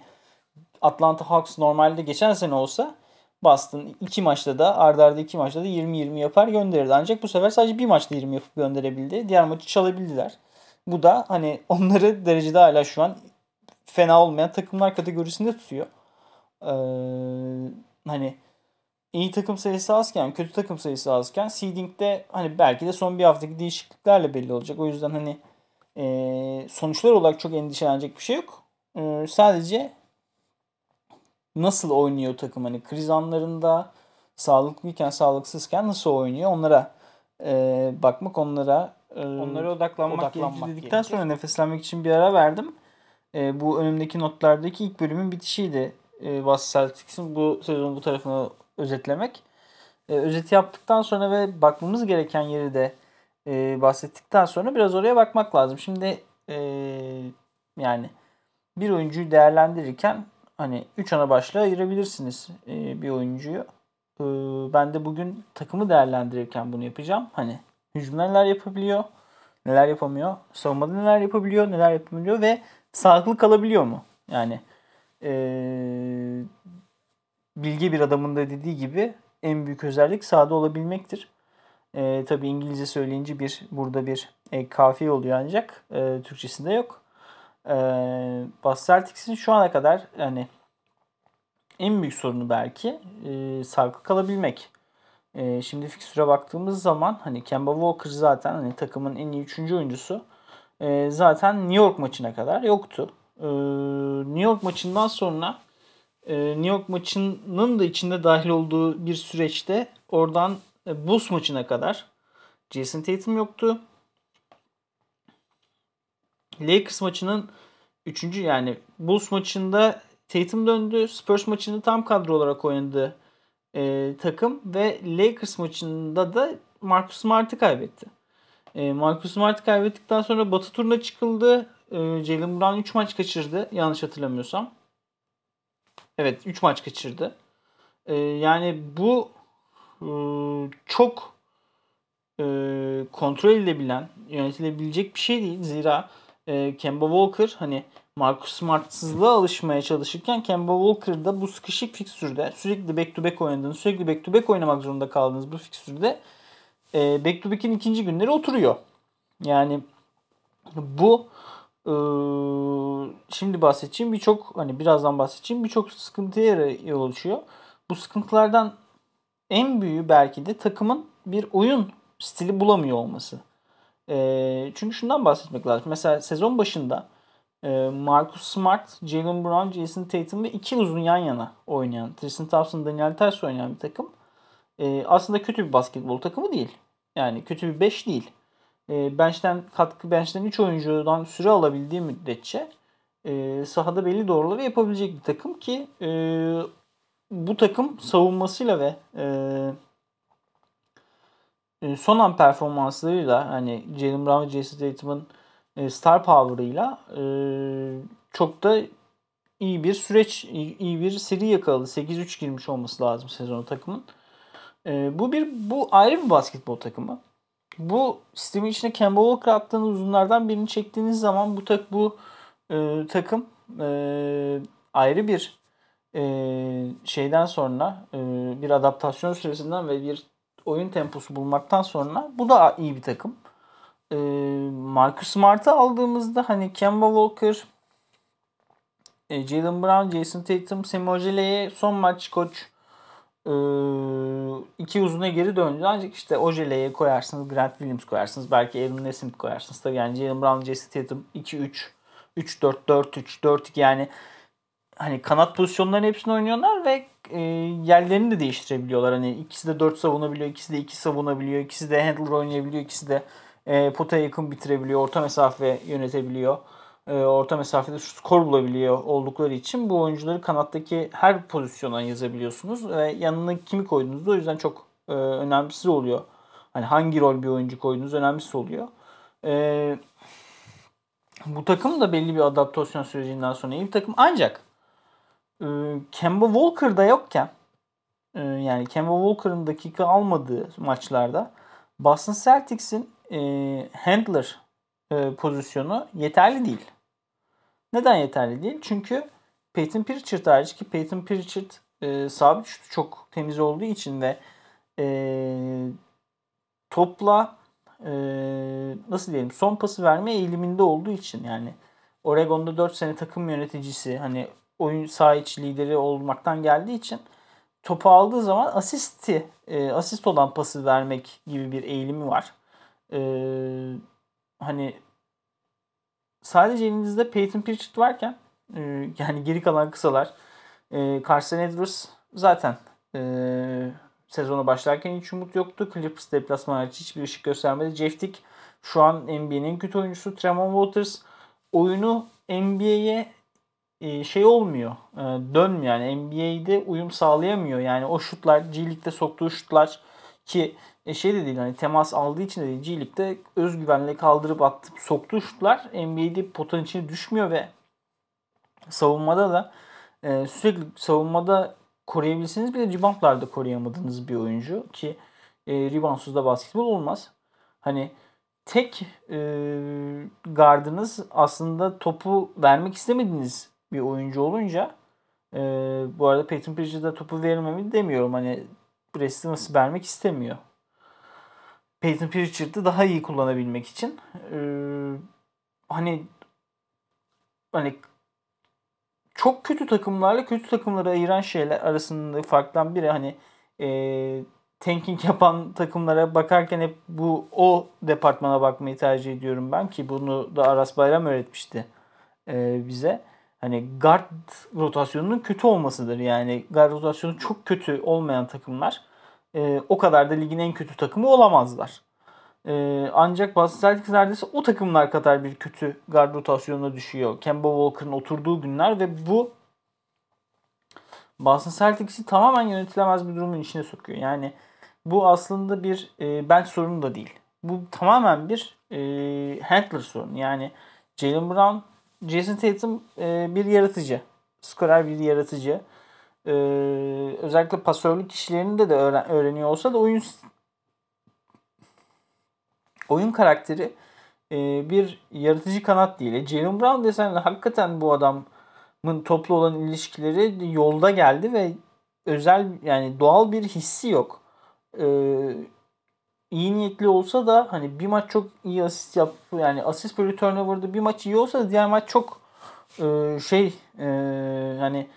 Atlanta Hawks normalde geçen sene olsa Boston iki maçta da ardarda arda iki maçta da 20-20 yapar gönderirdi. Ancak bu sefer sadece bir maçta 20 yapıp gönderebildi. Diğer maçı çalabildiler. Bu da hani onları derecede hala şu an fena olmayan takımlar kategorisinde tutuyor. Ee, hani iyi takım sayısı azken, kötü takım sayısı azken seeding'de hani belki de son bir haftaki değişikliklerle belli olacak. O yüzden hani e, sonuçlar olarak çok endişelenecek bir şey yok. E, sadece nasıl oynuyor takım hani kriz anlarında sağlıklıyken sağlıksızken nasıl oynuyor onlara e, bakmak onlara e, onlara odaklanmak, odaklanmak dedikten gerekir. sonra nefeslenmek için bir ara verdim. E, bu önümdeki notlardaki ilk bölümün bitişiydi. E, Boston Celtics'in bu sezon bu tarafını özetlemek. E, özeti yaptıktan sonra ve bakmamız gereken yeri de e, bahsettikten sonra biraz oraya bakmak lazım. Şimdi e, yani bir oyuncuyu değerlendirirken hani 3 ana başlığa ayırabilirsiniz e, bir oyuncuyu. E, ben de bugün takımı değerlendirirken bunu yapacağım. Hani hücumda neler yapabiliyor, neler yapamıyor, savunmada neler yapabiliyor, neler yapabiliyor ve sağlıklı kalabiliyor mu? Yani e, bilge bir adamın da dediği gibi en büyük özellik sahada olabilmektir. E, tabii İngilizce söyleyince bir burada bir e, kafiye oluyor ancak e, Türkçesinde yok. E, Boston Celtics'in şu ana kadar yani en büyük sorunu belki e, sağlıklı kalabilmek. E, şimdi fikstüre baktığımız zaman hani Kemba Walker zaten hani takımın en iyi üçüncü oyuncusu. E, zaten New York maçına kadar yoktu. E, New York maçından sonra e, New York maçının da içinde dahil olduğu bir süreçte oradan e, Bulls maçına kadar Jason Tatum yoktu. Lakers maçının üçüncü yani Bulls maçında Tatum döndü. Spurs maçında tam kadro olarak oynadı e, takım ve Lakers maçında da Marcus Smart'ı kaybetti. E, Marcus Smart'ı kaybettikten sonra Batı turuna çıkıldı. E, Jalen Brown 3 maç kaçırdı yanlış hatırlamıyorsam. Evet 3 maç kaçırdı. E, yani bu e, çok e, kontrol edilebilen, yönetilebilecek bir şey değil. Zira e, Kemba Walker hani Marcus Smart'sızlığa alışmaya çalışırken Kemba Walker'da bu sıkışık fikstürde sürekli back to back oynadığınız, sürekli back to back oynamak zorunda kaldığınız bu fikstürde e, back to back'in ikinci günleri oturuyor. Yani bu e, şimdi bahsedeceğim birçok hani birazdan bahsedeceğim birçok sıkıntıya yol oluşuyor. Bu sıkıntılardan en büyüğü belki de takımın bir oyun stili bulamıyor olması. E, çünkü şundan bahsetmek lazım. Mesela sezon başında e, Marcus Smart, Jalen Brown, Jason Tatum ve iki uzun yan yana oynayan, Tristan Thompson, Daniel Tice oynayan bir takım. E, aslında kötü bir basketbol takımı değil. Yani kötü bir 5 değil. E, bench'ten katkı, bench'ten 3 oyuncudan süre alabildiği müddetçe e, sahada belli doğruları yapabilecek bir takım ki e, bu takım savunmasıyla ve e son an performanslarıyla hani Jalen Brown ve Jason Tatum'un e, star power'ıyla e, çok da iyi bir süreç, iyi bir seri yakaladı. 8-3 girmiş olması lazım sezonu takımın. E, bu bir bu ayrı bir basketbol takımı. Bu sistemin içine Kemba Walker attığınız uzunlardan birini çektiğiniz zaman bu tak bu e, takım e, ayrı bir e, şeyden sonra e, bir adaptasyon süresinden ve bir oyun temposu bulmaktan sonra bu da iyi bir takım e, Marcus Smart'ı aldığımızda hani Kemba Walker, e, Jalen Brown, Jason Tatum, Semi Ojele'ye son maç koç e, iki uzuna geri döndü. Ancak işte Ojele'ye koyarsınız, Grant Williams koyarsınız. Belki Aaron Nesmith koyarsınız. Tabii yani Jalen Brown, Jason Tatum 2-3, 3-4, 4-3, 4-2 yani hani kanat pozisyonlarının hepsini oynuyorlar ve e, yerlerini de değiştirebiliyorlar. Hani ikisi de 4 savunabiliyor, ikisi de 2 savunabiliyor, ikisi de handler oynayabiliyor, ikisi de e, potaya yakın bitirebiliyor, orta mesafe yönetebiliyor. E, orta mesafede skor bulabiliyor oldukları için bu oyuncuları kanattaki her pozisyona yazabiliyorsunuz ve yanına kimi koyduğunuzda o yüzden çok e, önemlisiz oluyor. Hani hangi rol bir oyuncu koyduğunuz önemlisiz oluyor. E, bu takım da belli bir adaptasyon sürecinden sonra iyi bir takım. Ancak e, Kemba Walker'da yokken e, yani Kemba Walker'ın dakika almadığı maçlarda Boston Celtics'in e, handler e, pozisyonu yeterli değil. Neden yeterli değil? Çünkü Peyton Pritchard hariç ki Peyton Pritchard e, sabit şutu çok temiz olduğu için ve e, topla e, nasıl diyelim son pası verme eğiliminde olduğu için yani Oregon'da 4 sene takım yöneticisi hani oyun saha içi lideri olmaktan geldiği için topu aldığı zaman asisti e, asist olan pası vermek gibi bir eğilimi var. E, hani sadece elinizde Peyton Pritchard varken e, yani geri kalan kısalar e, Carson Edwards zaten e, sezona başlarken hiç umut yoktu. Clippers deplasmanı hariç hiçbir ışık göstermedi. Jeff Tick şu an NBA'nin kötü oyuncusu. Tremont Waters oyunu NBA'ye şey olmuyor. E, dönmüyor yani NBA'de uyum sağlayamıyor. Yani o şutlar G League'de soktuğu şutlar ki e, şey de değil hani temas aldığı için de değil. G League'de özgüvenle kaldırıp atıp soktuğu şutlar NBA'de potanın içine düşmüyor ve savunmada da e, sürekli savunmada koruyabilseniz bile reboundlarda koruyamadığınız bir oyuncu ki e, reboundsuz da basketbol olmaz. Hani tek e, gardınız aslında topu vermek istemediğiniz bir oyuncu olunca e, bu arada Peyton Pritchard'a topu vermemi demiyorum. Hani Brest nasıl vermek istemiyor. Peyton Pritchard'ı daha iyi kullanabilmek için e, hani hani çok kötü takımlarla kötü takımları ayıran şeyler arasında farktan biri hani e, tanking yapan takımlara bakarken hep bu o departmana bakmayı tercih ediyorum ben ki bunu da Aras Bayram öğretmişti e, bize. Hani guard rotasyonunun kötü olmasıdır. Yani guard rotasyonu çok kötü olmayan takımlar e, o kadar da ligin en kötü takımı olamazlar. E, ancak Boston Celtics neredeyse o takımlar kadar bir kötü guard rotasyonuna düşüyor. Kemba Walker'ın oturduğu günler ve bu Boston Celtics'i tamamen yönetilemez bir durumun içine sokuyor. Yani bu aslında bir e, bench sorunu da değil. Bu tamamen bir e, handler sorunu. Yani Jalen Brown, Jason Tatum e, bir yaratıcı. Skorer bir yaratıcı. E, özellikle pasörlük işlerini de öğren, öğreniyor olsa da oyun oyun karakteri e, bir yaratıcı kanat değil. E, Jalen Brown desen hakikaten bu adamın toplu olan ilişkileri yolda geldi ve özel yani doğal bir hissi yok. Ee, iyi niyetli olsa da hani bir maç çok iyi asist yaptı. Yani asist böyle turnover'da bir maç iyi olsa da diğer maç çok e, şey e, yani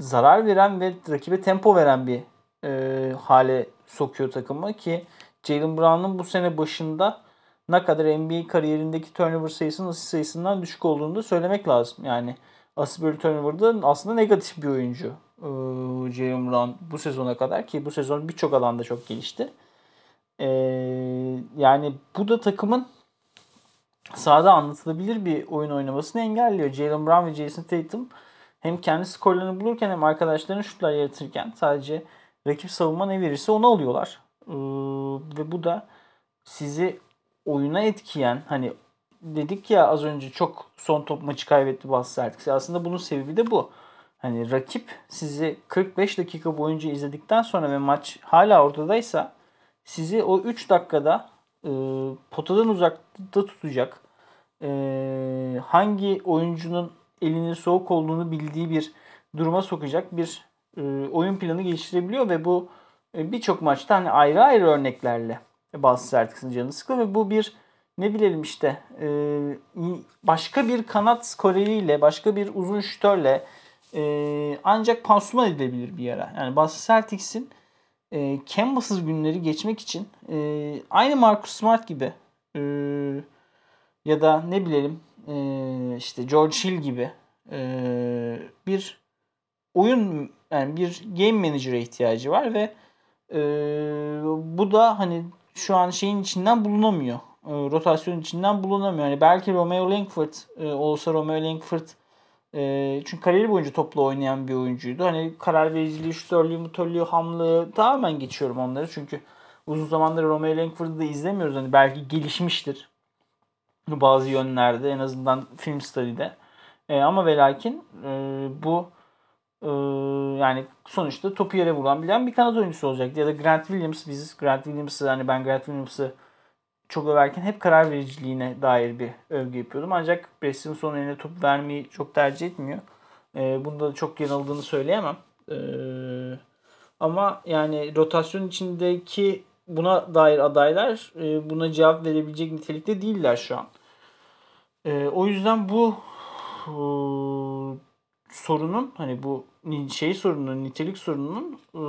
zarar veren ve rakibe tempo veren bir e, hale sokuyor takımı ki Jalen Brown'un bu sene başında ne kadar NBA kariyerindeki turnover sayısının asist sayısından düşük olduğunu da söylemek lazım. Yani asist bölü turnover'da aslında negatif bir oyuncu e, Jalen Brown bu sezona kadar ki bu sezon birçok alanda çok gelişti. E, yani bu da takımın sahada anlatılabilir bir oyun oynamasını engelliyor. Jalen Brown ve Jason Tatum hem kendi skorlarını bulurken hem arkadaşlarının şutlar yaratırken sadece rakip savunma ne verirse onu alıyorlar. Ee, ve bu da sizi oyuna etkiyen hani dedik ya az önce çok son top maçı kaybetti Boston Celtics. Aslında bunun sebebi de bu. Hani rakip sizi 45 dakika boyunca izledikten sonra ve maç hala ortadaysa sizi o 3 dakikada e, potadan uzakta tutacak e, hangi oyuncunun elinin soğuk olduğunu bildiği bir duruma sokacak bir e, oyun planı geliştirebiliyor ve bu e, birçok maçta hani ayrı ayrı örneklerle bazı Celtics'in canı sıkıyor ve bu bir ne bilelim işte e, başka bir kanat skoreriyle başka bir uzun şütörle e, ancak pansuman edilebilir bir yere. Yani Boston Celtics'in e, Kemba'sız günleri geçmek için e, aynı Marcus Smart gibi e, ya da ne bilelim e, işte George Hill gibi e, bir oyun yani bir game manager'a ihtiyacı var ve e, bu da hani şu an şeyin içinden bulunamıyor. e, rotasyon içinden bulunamıyor. Yani belki Romeo Langford e, olsa Romeo Langford e, çünkü kariyeri boyunca topla oynayan bir oyuncuydu. Hani karar vericiliği, şutörlüğü, mutörlüğü, hamlığı tamamen geçiyorum onları. Çünkü uzun zamandır Romeo Langford'u da izlemiyoruz. Hani belki gelişmiştir bazı yönlerde en azından film study'de. E, ama ve lakin e, bu e, yani sonuçta topu yere vuran bilen bir kanat oyuncusu olacaktı. Ya da Grant Williams biz Grant Williams'ı hani ben Grant Williams'ı çok överken hep karar vericiliğine dair bir övgü yapıyordum. Ancak Brest son eline top vermeyi çok tercih etmiyor. E, bunda da çok yanıldığını söyleyemem. E, ama yani rotasyon içindeki buna dair adaylar e, buna cevap verebilecek nitelikte değiller şu an. E, o yüzden bu e, sorunun hani bu şey sorunun, nitelik sorununun e,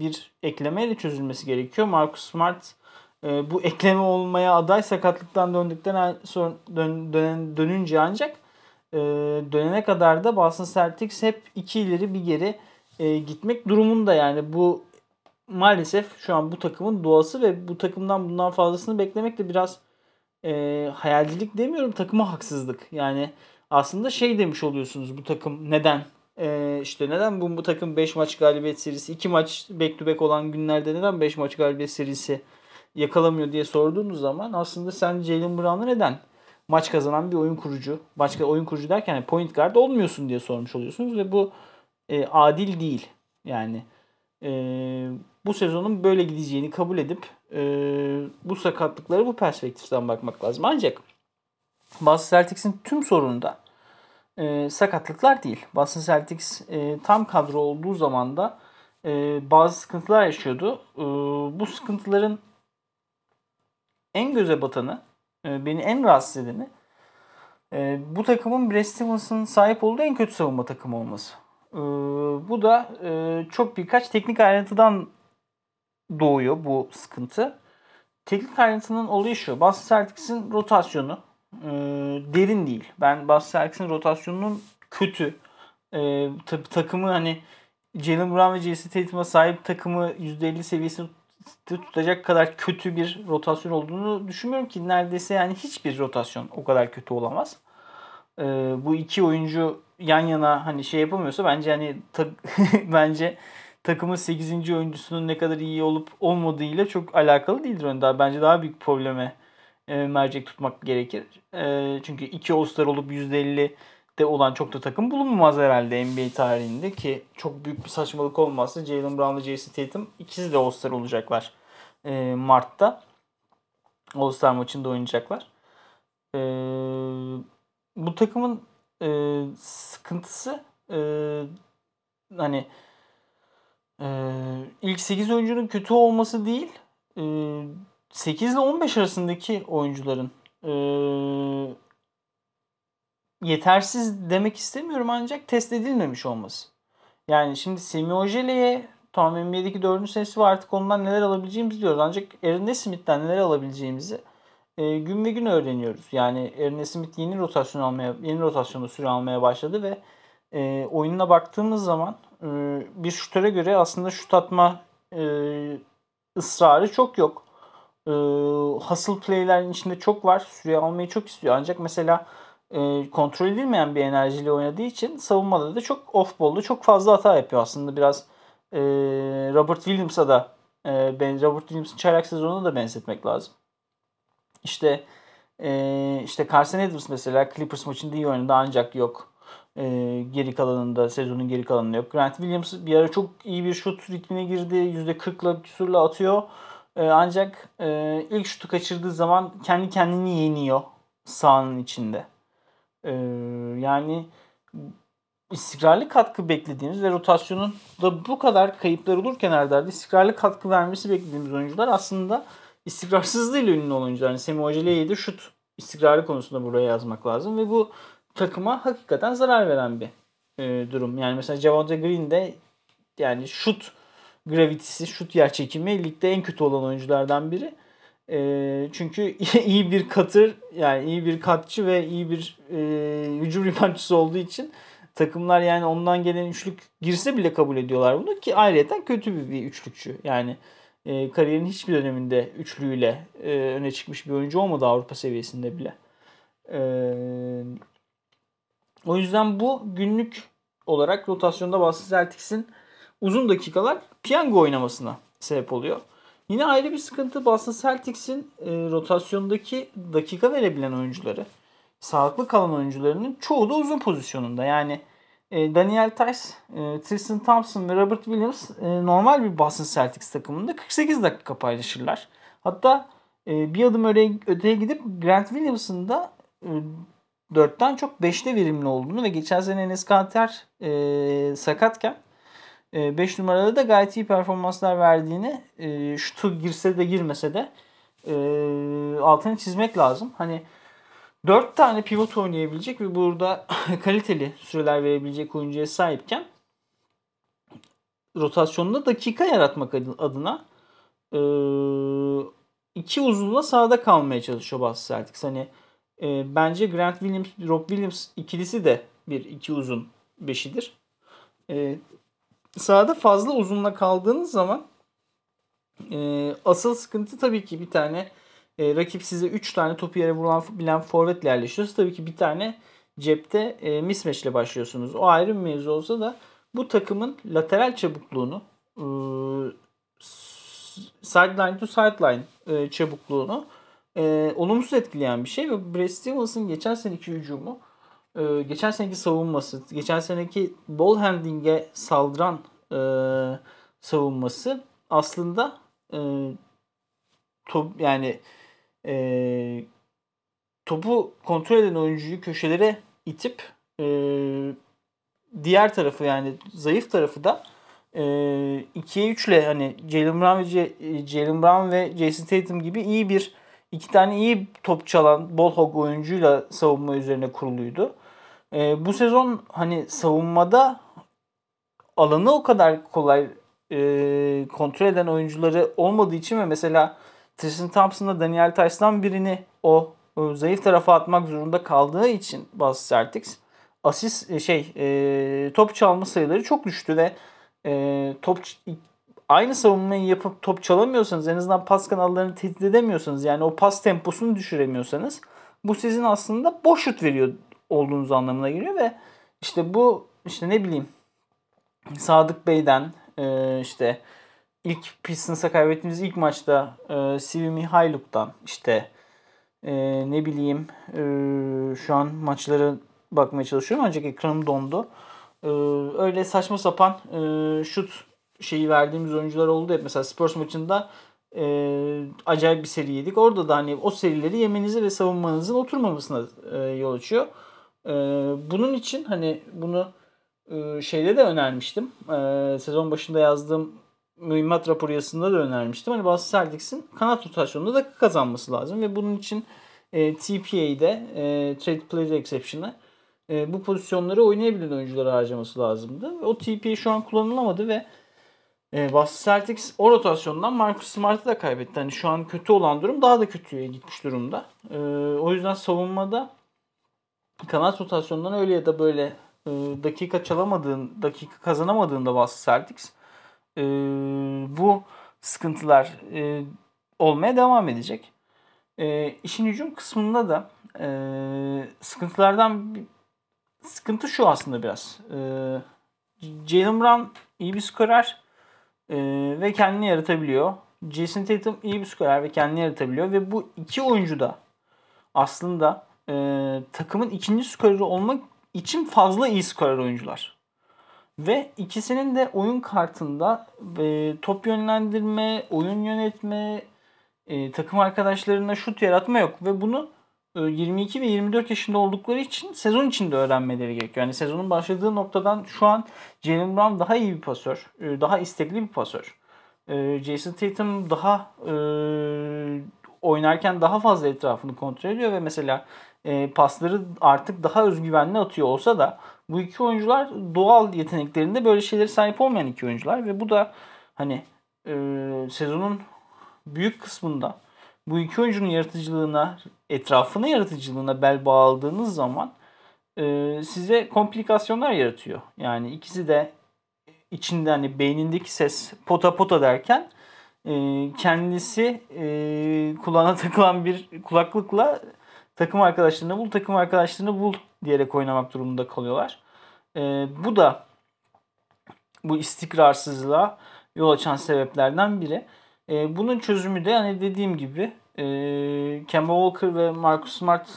bir eklemeyle çözülmesi gerekiyor. Marcus Smart e, bu ekleme olmaya aday sakatlıktan döndükten sonra dön, dön, dönünce ancak e, dönene kadar da Boston Celtics hep iki ileri bir geri e, gitmek durumunda yani bu maalesef şu an bu takımın doğası ve bu takımdan bundan fazlasını beklemek de biraz e, hayalcilik demiyorum takıma haksızlık. Yani aslında şey demiş oluyorsunuz bu takım neden e, işte neden bu, bu takım 5 maç galibiyet serisi 2 maç back to back olan günlerde neden 5 maç galibiyet serisi yakalamıyor diye sorduğunuz zaman aslında sen Jalen Brown'ı neden maç kazanan bir oyun kurucu, başka oyun kurucu derken point guard olmuyorsun diye sormuş oluyorsunuz ve bu e, adil değil. Yani e, bu sezonun böyle gideceğini kabul edip e, bu sakatlıkları bu perspektiften bakmak lazım. Ancak Boston Celtics'in tüm sorunu da e, sakatlıklar değil. Boston Celtics e, tam kadro olduğu zaman da e, bazı sıkıntılar yaşıyordu. E, bu sıkıntıların en göze batanı, e, beni en rahatsız edeni e, bu takımın Brad Stevens'ın sahip olduğu en kötü savunma takımı olması. E, bu da çok birkaç teknik ayrıntıdan doğuyor bu sıkıntı. Teknik ayrıntının olayı şu. Boston Celtics'in rotasyonu derin değil. Ben Boston Celtics'in rotasyonunun kötü. Takımı hani Jalen Brown ve Jason Tatum'a sahip takımı %50 seviyesinde tutacak kadar kötü bir rotasyon olduğunu düşünmüyorum ki neredeyse yani hiçbir rotasyon o kadar kötü olamaz. E, bu iki oyuncu yan yana hani şey yapamıyorsa bence hani ta- bence takımın 8. oyuncusunun ne kadar iyi olup olmadığıyla çok alakalı değildir Önder. Bence daha büyük probleme e, mercek tutmak gerekir. E, çünkü iki All-Star olup %50 de olan çok da takım bulunmaz herhalde NBA tarihinde ki çok büyük bir saçmalık olmazsa Jalen Brown ve Jason Tatum ikisi de All-Star olacaklar e, Mart'ta. All-Star maçında oynayacaklar. E, bu takımın e, sıkıntısı e, hani e, ilk 8 oyuncunun kötü olması değil e, 8 ile 15 arasındaki oyuncuların e, yetersiz demek istemiyorum ancak test edilmemiş olması. Yani şimdi Semi Ojele'ye tamam NBA'deki 4. senesi var artık ondan neler alabileceğimizi biliyoruz. Ancak Aaron Smith'ten neler alabileceğimizi e, gün ve gün öğreniyoruz. Yani Aaron Smith yeni rotasyon almaya, yeni rotasyonda süre almaya başladı ve e, oyununa baktığımız zaman e, bir şutöre göre aslında şut atma e, ısrarı çok yok. E, hustle play'lerin içinde çok var. Süre almayı çok istiyor. Ancak mesela e, kontrol edilmeyen bir enerjiyle oynadığı için savunmada da çok off ball'da çok fazla hata yapıyor. Aslında biraz e, Robert Williams'a da e, ben Robert Williams'ın çaylak sezonuna da benzetmek lazım. İşte e, işte Carson Edwards mesela Clippers maçında iyi oynadı ancak yok. E, geri kalanında sezonun geri kalanında yok. Grant Williams bir ara çok iyi bir şut ritmine girdi. %40'la küsurla atıyor. E, ancak e, ilk şutu kaçırdığı zaman kendi kendini yeniyor sahanın içinde. E, yani istikrarlı katkı beklediğimiz ve rotasyonun da bu kadar kayıplar olurken ardlarda istikrarlı katkı vermesi beklediğimiz oyuncular aslında istikrarsızlığıyla ünlü olan oyuncular. Yani Semi Ojele'yi de şut istikrarı konusunda buraya yazmak lazım ve bu takıma hakikaten zarar veren bir e, durum. Yani mesela Javonte Green de yani şut gravitisi, şut yer çekimi ligde en kötü olan oyunculardan biri. E, çünkü iyi bir katır yani iyi bir katçı ve iyi bir e, hücum reboundçısı olduğu için takımlar yani ondan gelen üçlük girse bile kabul ediyorlar bunu ki ayrıyeten kötü bir, bir üçlükçü. Yani e, kariyerin hiçbir döneminde üçlüyle e, öne çıkmış bir oyuncu olmadı Avrupa seviyesinde bile. E, o yüzden bu günlük olarak rotasyonda Boston Celtics'in uzun dakikalar piyango oynamasına sebep oluyor. Yine ayrı bir sıkıntı Boston Celtics'in e, rotasyondaki dakika verebilen oyuncuları, sağlıklı kalan oyuncularının çoğu da uzun pozisyonunda. Yani e, Daniel Tice, e, Tristan Thompson ve Robert Williams e, normal bir Boston Celtics takımında 48 dakika paylaşırlar. Hatta e, bir adım öyle, öteye gidip Grant Williams'ın da e, 4'ten çok 5'te verimli olduğunu ve geçen sene Enes Kanter e, sakatken 5 e, numarada da gayet iyi performanslar verdiğini e, şutu girse de girmese de e, altını çizmek lazım. Hani 4 tane pivot oynayabilecek ve burada kaliteli süreler verebilecek oyuncuya sahipken rotasyonda dakika yaratmak adına e, iki uzunla sahada kalmaya çalışıyor Boston Celtics. Hani bence Grant Williams, Rob Williams ikilisi de bir iki uzun beşidir. Sahada fazla uzunla kaldığınız zaman e, asıl sıkıntı tabii ki bir tane e, rakip size 3 tane topu yere vuran bilen forvetle yerleşiyorsa tabii ki bir tane cepte e, mismatch ile başlıyorsunuz. O ayrı bir mevzu olsa da bu takımın lateral çabukluğunu e, sideline to sideline e, çabukluğunu e, olumsuz etkileyen bir şey ve Brad Stevens'ın geçen seneki hücumu e, geçen seneki savunması, geçen seneki ball handling'e saldıran e, savunması aslında e, top yani e, topu kontrol eden oyuncuyu köşelere itip e, diğer tarafı yani zayıf tarafı da e, 2'ye 3 ile hani Jalen Brown ve Jalen Brown ve Jason Tatum gibi iyi bir iki tane iyi top çalan ball hog oyuncuyla savunma üzerine kuruluydu. E, bu sezon hani savunmada alanı o kadar kolay e, kontrol eden oyuncuları olmadığı için ve mesela Tristan Thompson'la Daniel Tice'dan birini o, o zayıf tarafa atmak zorunda kaldığı için bazı Celtics asist e, şey e, top çalma sayıları çok düştü ve e, top aynı savunmayı yapıp top çalamıyorsanız en azından pas kanallarını tehdit edemiyorsanız yani o pas temposunu düşüremiyorsanız bu sizin aslında boş şut veriyor olduğunuz anlamına geliyor ve işte bu işte ne bileyim Sadık Bey'den e, işte ilk Pistons'a kaybettiğimiz ilk maçta e, Sivi Mihailuk'tan işte e, ne bileyim e, şu an maçları bakmaya çalışıyorum ancak ekranım dondu. Öyle saçma sapan şut şeyi verdiğimiz oyuncular oldu hep. Mesela Spurs maçında e, acayip bir seri yedik. Orada da hani o serileri yemenizi ve savunmanızın oturmamasına e, yol açıyor. E, bunun için hani bunu e, şeyde de önermiştim. E, sezon başında yazdığım mühimmat raporu yazısında da önermiştim. Hani Boston Celtics'in kanat rotasyonunda da kazanması lazım ve bunun için e, TPA'de e, Trade Player Exception'ı e, bu pozisyonları oynayabilen oyuncuları harcaması lazımdı. O TPA şu an kullanılamadı ve e, Boston Celtics o rotasyondan Marcus Smart'ı da kaybetti. Hani şu an kötü olan durum daha da kötüye gitmiş durumda. E, o yüzden savunmada kanat rotasyonundan öyle ya da böyle e, dakika çalamadığın, dakika kazanamadığında Boston Celtics e, bu sıkıntılar e, olmaya devam edecek. E, işin hücum kısmında da e, sıkıntılardan sıkıntı şu aslında biraz. E, Jalen Brown iyi bir skorer e, ve kendini yaratabiliyor. Jason Tatum iyi bir skorer ve kendini yaratabiliyor ve bu iki oyuncu da aslında e, takımın ikinci skoreri olmak için fazla iyi skorer oyuncular. Ve ikisinin de oyun kartında e, top yönlendirme, oyun yönetme, e, takım arkadaşlarına şut yaratma yok. Ve bunu e, 22 ve 24 yaşında oldukları için sezon içinde öğrenmeleri gerekiyor. Yani sezonun başladığı noktadan şu an Jalen Brown daha iyi bir pasör. E, daha istekli bir pasör. E, Jason Tatum daha e, oynarken daha fazla etrafını kontrol ediyor ve mesela e, pasları artık daha özgüvenli atıyor olsa da bu iki oyuncular doğal yeteneklerinde böyle şeylere sahip olmayan iki oyuncular ve bu da hani e, sezonun büyük kısmında bu iki oyuncunun yaratıcılığına, etrafına yaratıcılığına bel bağladığınız zaman e, size komplikasyonlar yaratıyor. Yani ikisi de içinde hani beynindeki ses pota pota derken e, kendisi e, kulağına takılan bir kulaklıkla takım arkadaşlarını bul, takım arkadaşlarını bul diyerek oynamak durumunda kalıyorlar. E, bu da bu istikrarsızlığa yol açan sebeplerden biri. E, bunun çözümü de hani dediğim gibi e, Kemba Walker ve Marcus Smart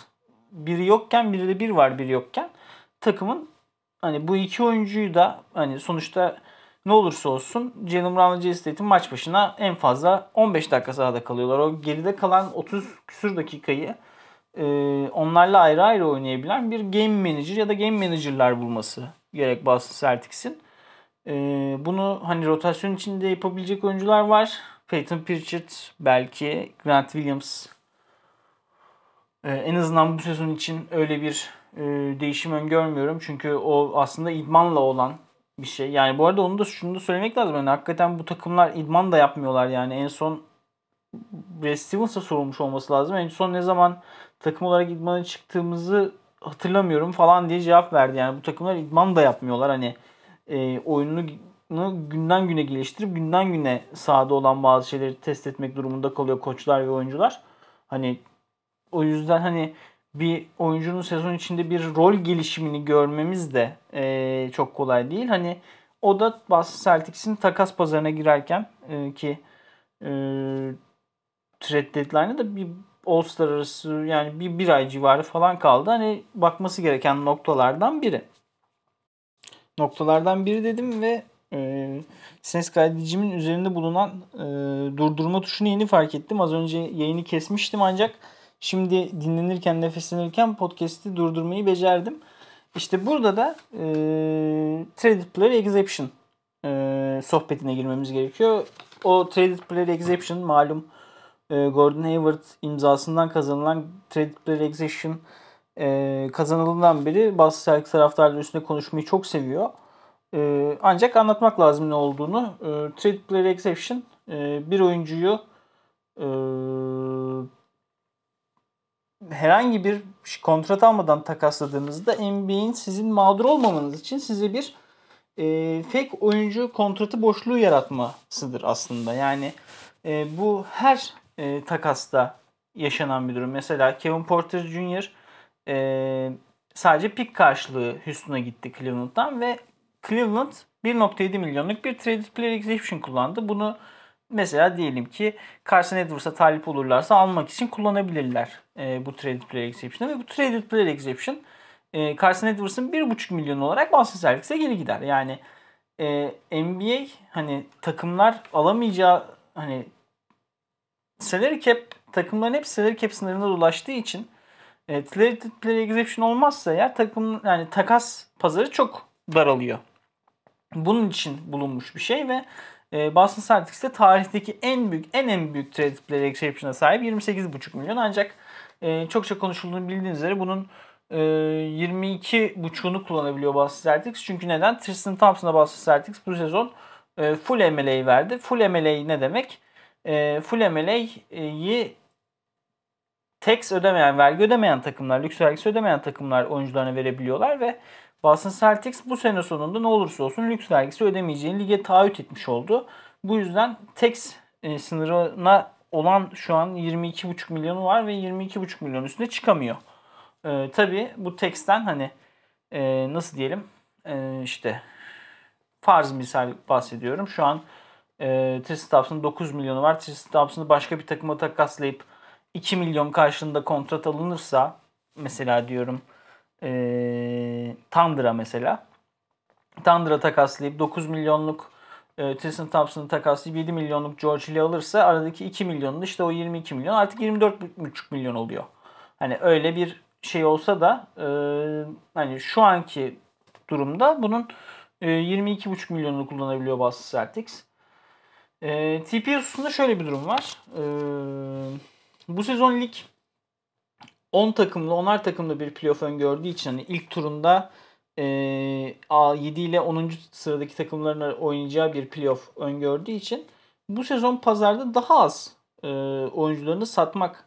biri yokken biri de bir var biri yokken takımın hani bu iki oyuncuyu da hani sonuçta ne olursa olsun Jalen Brown ve Jay maç başına en fazla 15 dakika sahada kalıyorlar. O geride kalan 30 küsur dakikayı e, onlarla ayrı ayrı oynayabilen bir game manager ya da game manager'lar bulması gerek Boston Celtics'in. E, bunu hani rotasyon içinde yapabilecek oyuncular var. Peyton Pritchard belki Grant Williams e, en azından bu sezon için öyle bir e, değişim öngörmüyorum. Çünkü o aslında idmanla olan bir şey. Yani bu arada onu da şunu da söylemek lazım. Yani hakikaten bu takımlar idman da yapmıyorlar yani. En son Brad Stevens'a sorulmuş olması lazım. En son ne zaman takım olarak idmana çıktığımızı hatırlamıyorum falan diye cevap verdi. Yani bu takımlar idman da yapmıyorlar. Hani e, oyununu günden güne geliştirip günden güne sahada olan bazı şeyleri test etmek durumunda kalıyor koçlar ve oyuncular. Hani o yüzden hani bir oyuncunun sezon içinde bir rol gelişimini görmemiz de e, çok kolay değil. Hani o da Boston Celtics'in takas pazarına girerken e, ki e, trade deadline'ı da bir All-Star arası yani bir, bir ay civarı falan kaldı. Hani bakması gereken noktalardan biri. Noktalardan biri dedim ve e, ses kaydedicimin üzerinde bulunan e, durdurma tuşunu yeni fark ettim. Az önce yayını kesmiştim ancak Şimdi dinlenirken, nefeslenirken podcast'i durdurmayı becerdim. İşte burada da e, Traded Player Exception e, sohbetine girmemiz gerekiyor. O Traded Player Exception malum Gordon Hayward imzasından kazanılan Traded Player Exception e, beri bazı Celtics taraftarları üstünde konuşmayı çok seviyor. E, ancak anlatmak lazım ne olduğunu. E, Traded Player Exception e, bir oyuncuyu e, herhangi bir kontrat almadan takasladığınızda NBA'in sizin mağdur olmamanız için size bir e, fake oyuncu kontratı boşluğu yaratmasıdır aslında. Yani e, bu her e, takasta yaşanan bir durum. Mesela Kevin Porter Jr. E, sadece pik karşılığı Houston'a gitti Cleveland'dan ve Cleveland 1.7 milyonluk bir traded player exception kullandı. Bunu mesela diyelim ki Carson Edwards'a talip olurlarsa almak için kullanabilirler e, bu traded player exception'ı ve bu traded player exception e, Carson Edwards'ın 1.5 milyon olarak Boston Celtics'e geri gider. Yani e, NBA hani takımlar alamayacağı hani salary cap takımların hep salary cap sınırına ulaştığı için e, player exception olmazsa eğer takım yani takas pazarı çok daralıyor. Bunun için bulunmuş bir şey ve e, Boston Celtics'te tarihteki en büyük en en büyük trade player exception'a sahip 28,5 milyon ancak e, çokça konuşulduğunu bildiğiniz üzere bunun e, 22,5'unu kullanabiliyor Boston Celtics. Çünkü neden? Tristan Thompson'a Boston Celtics bu sezon e, full MLA verdi. Full MLA ne demek? E, full MLA'yi tax ödemeyen, vergi ödemeyen takımlar, lüks vergisi ödemeyen takımlar oyuncularına verebiliyorlar ve Boston Celtics bu sene sonunda ne olursa olsun lüks vergisi ödemeyeceğini lige taahhüt etmiş oldu. Bu yüzden tax e, sınırına olan şu an 22,5 milyonu var ve 22,5 milyon üstüne çıkamıyor. E, tabii bu texten hani e, nasıl diyelim e, işte farz misal bahsediyorum. Şu an e, Tristan Thompson'ın 9 milyonu var. Tristan Thompson'ı başka bir takıma takaslayıp 2 milyon karşılığında kontrat alınırsa mesela diyorum e, Tundra mesela. Tundra takaslayıp 9 milyonluk e, Tristan Thompson'ı takaslayıp 7 milyonluk George Hill alırsa aradaki 2 milyonun işte o 22 milyon artık 24,5 milyon oluyor. Hani öyle bir şey olsa da e, hani şu anki durumda bunun e, 22,5 milyonunu kullanabiliyor Boston Celtics. E, TP hususunda şöyle bir durum var. E, bu sezon lig 10 takımlı 10'ar takımlı bir playoff öngördüğü için hani ilk turunda e, A7 ile 10. sıradaki takımların oynayacağı bir playoff öngördüğü için bu sezon pazarda daha az e, oyuncularını satmak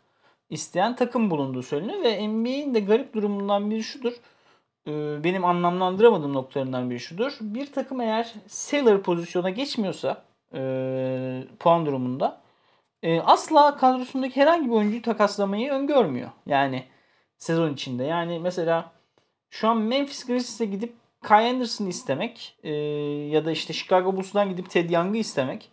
isteyen takım bulunduğu söyleniyor ve NBA'in de garip durumundan biri şudur. E, benim anlamlandıramadığım noktalarından biri şudur. Bir takım eğer seller pozisyona geçmiyorsa e, puan durumunda. E, asla kadrosundaki herhangi bir oyuncuyu takaslamayı öngörmüyor. Yani sezon içinde. Yani mesela şu an Memphis Grizzlies'e gidip Kai Anderson'ı istemek e, ya da işte Chicago Bulls'dan gidip Ted Young'ı istemek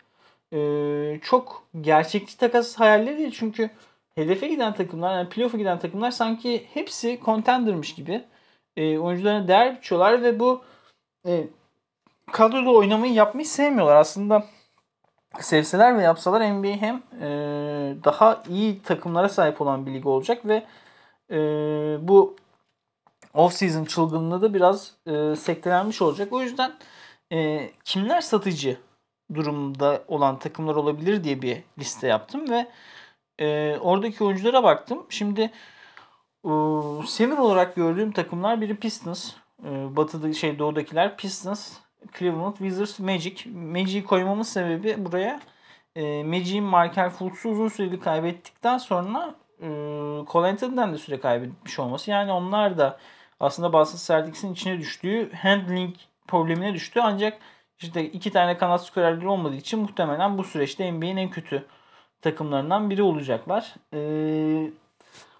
e, çok gerçekçi takas hayalleri değil. Çünkü hedefe giden takımlar, yani playoff'a giden takımlar sanki hepsi contender'mış gibi e, oyuncularına değer biçiyorlar ve bu e, kadroda oynamayı yapmayı sevmiyorlar. Aslında sevseler ve yapsalar NBA hem e, daha iyi takımlara sahip olan bir lig olacak ve e, bu off-season çılgınlığı da biraz e, sektelenmiş olacak. O yüzden e, kimler satıcı durumda olan takımlar olabilir diye bir liste yaptım ve e, oradaki oyunculara baktım. Şimdi e, semir olarak gördüğüm takımlar biri Pistons, e, batıda şey doğudakiler Pistons, Cleveland, Wizards, Magic. Magic'i koymamın sebebi buraya e, Magic'in Markel Fultz'u uzun süreli kaybettikten sonra e, Anthony'den de süre kaybetmiş olması. Yani onlar da aslında Boston Celtics'in içine düştüğü handling problemine düştü. Ancak işte iki tane kanat skorerleri olmadığı için muhtemelen bu süreçte NBA'nin en kötü takımlarından biri olacaklar. Ee,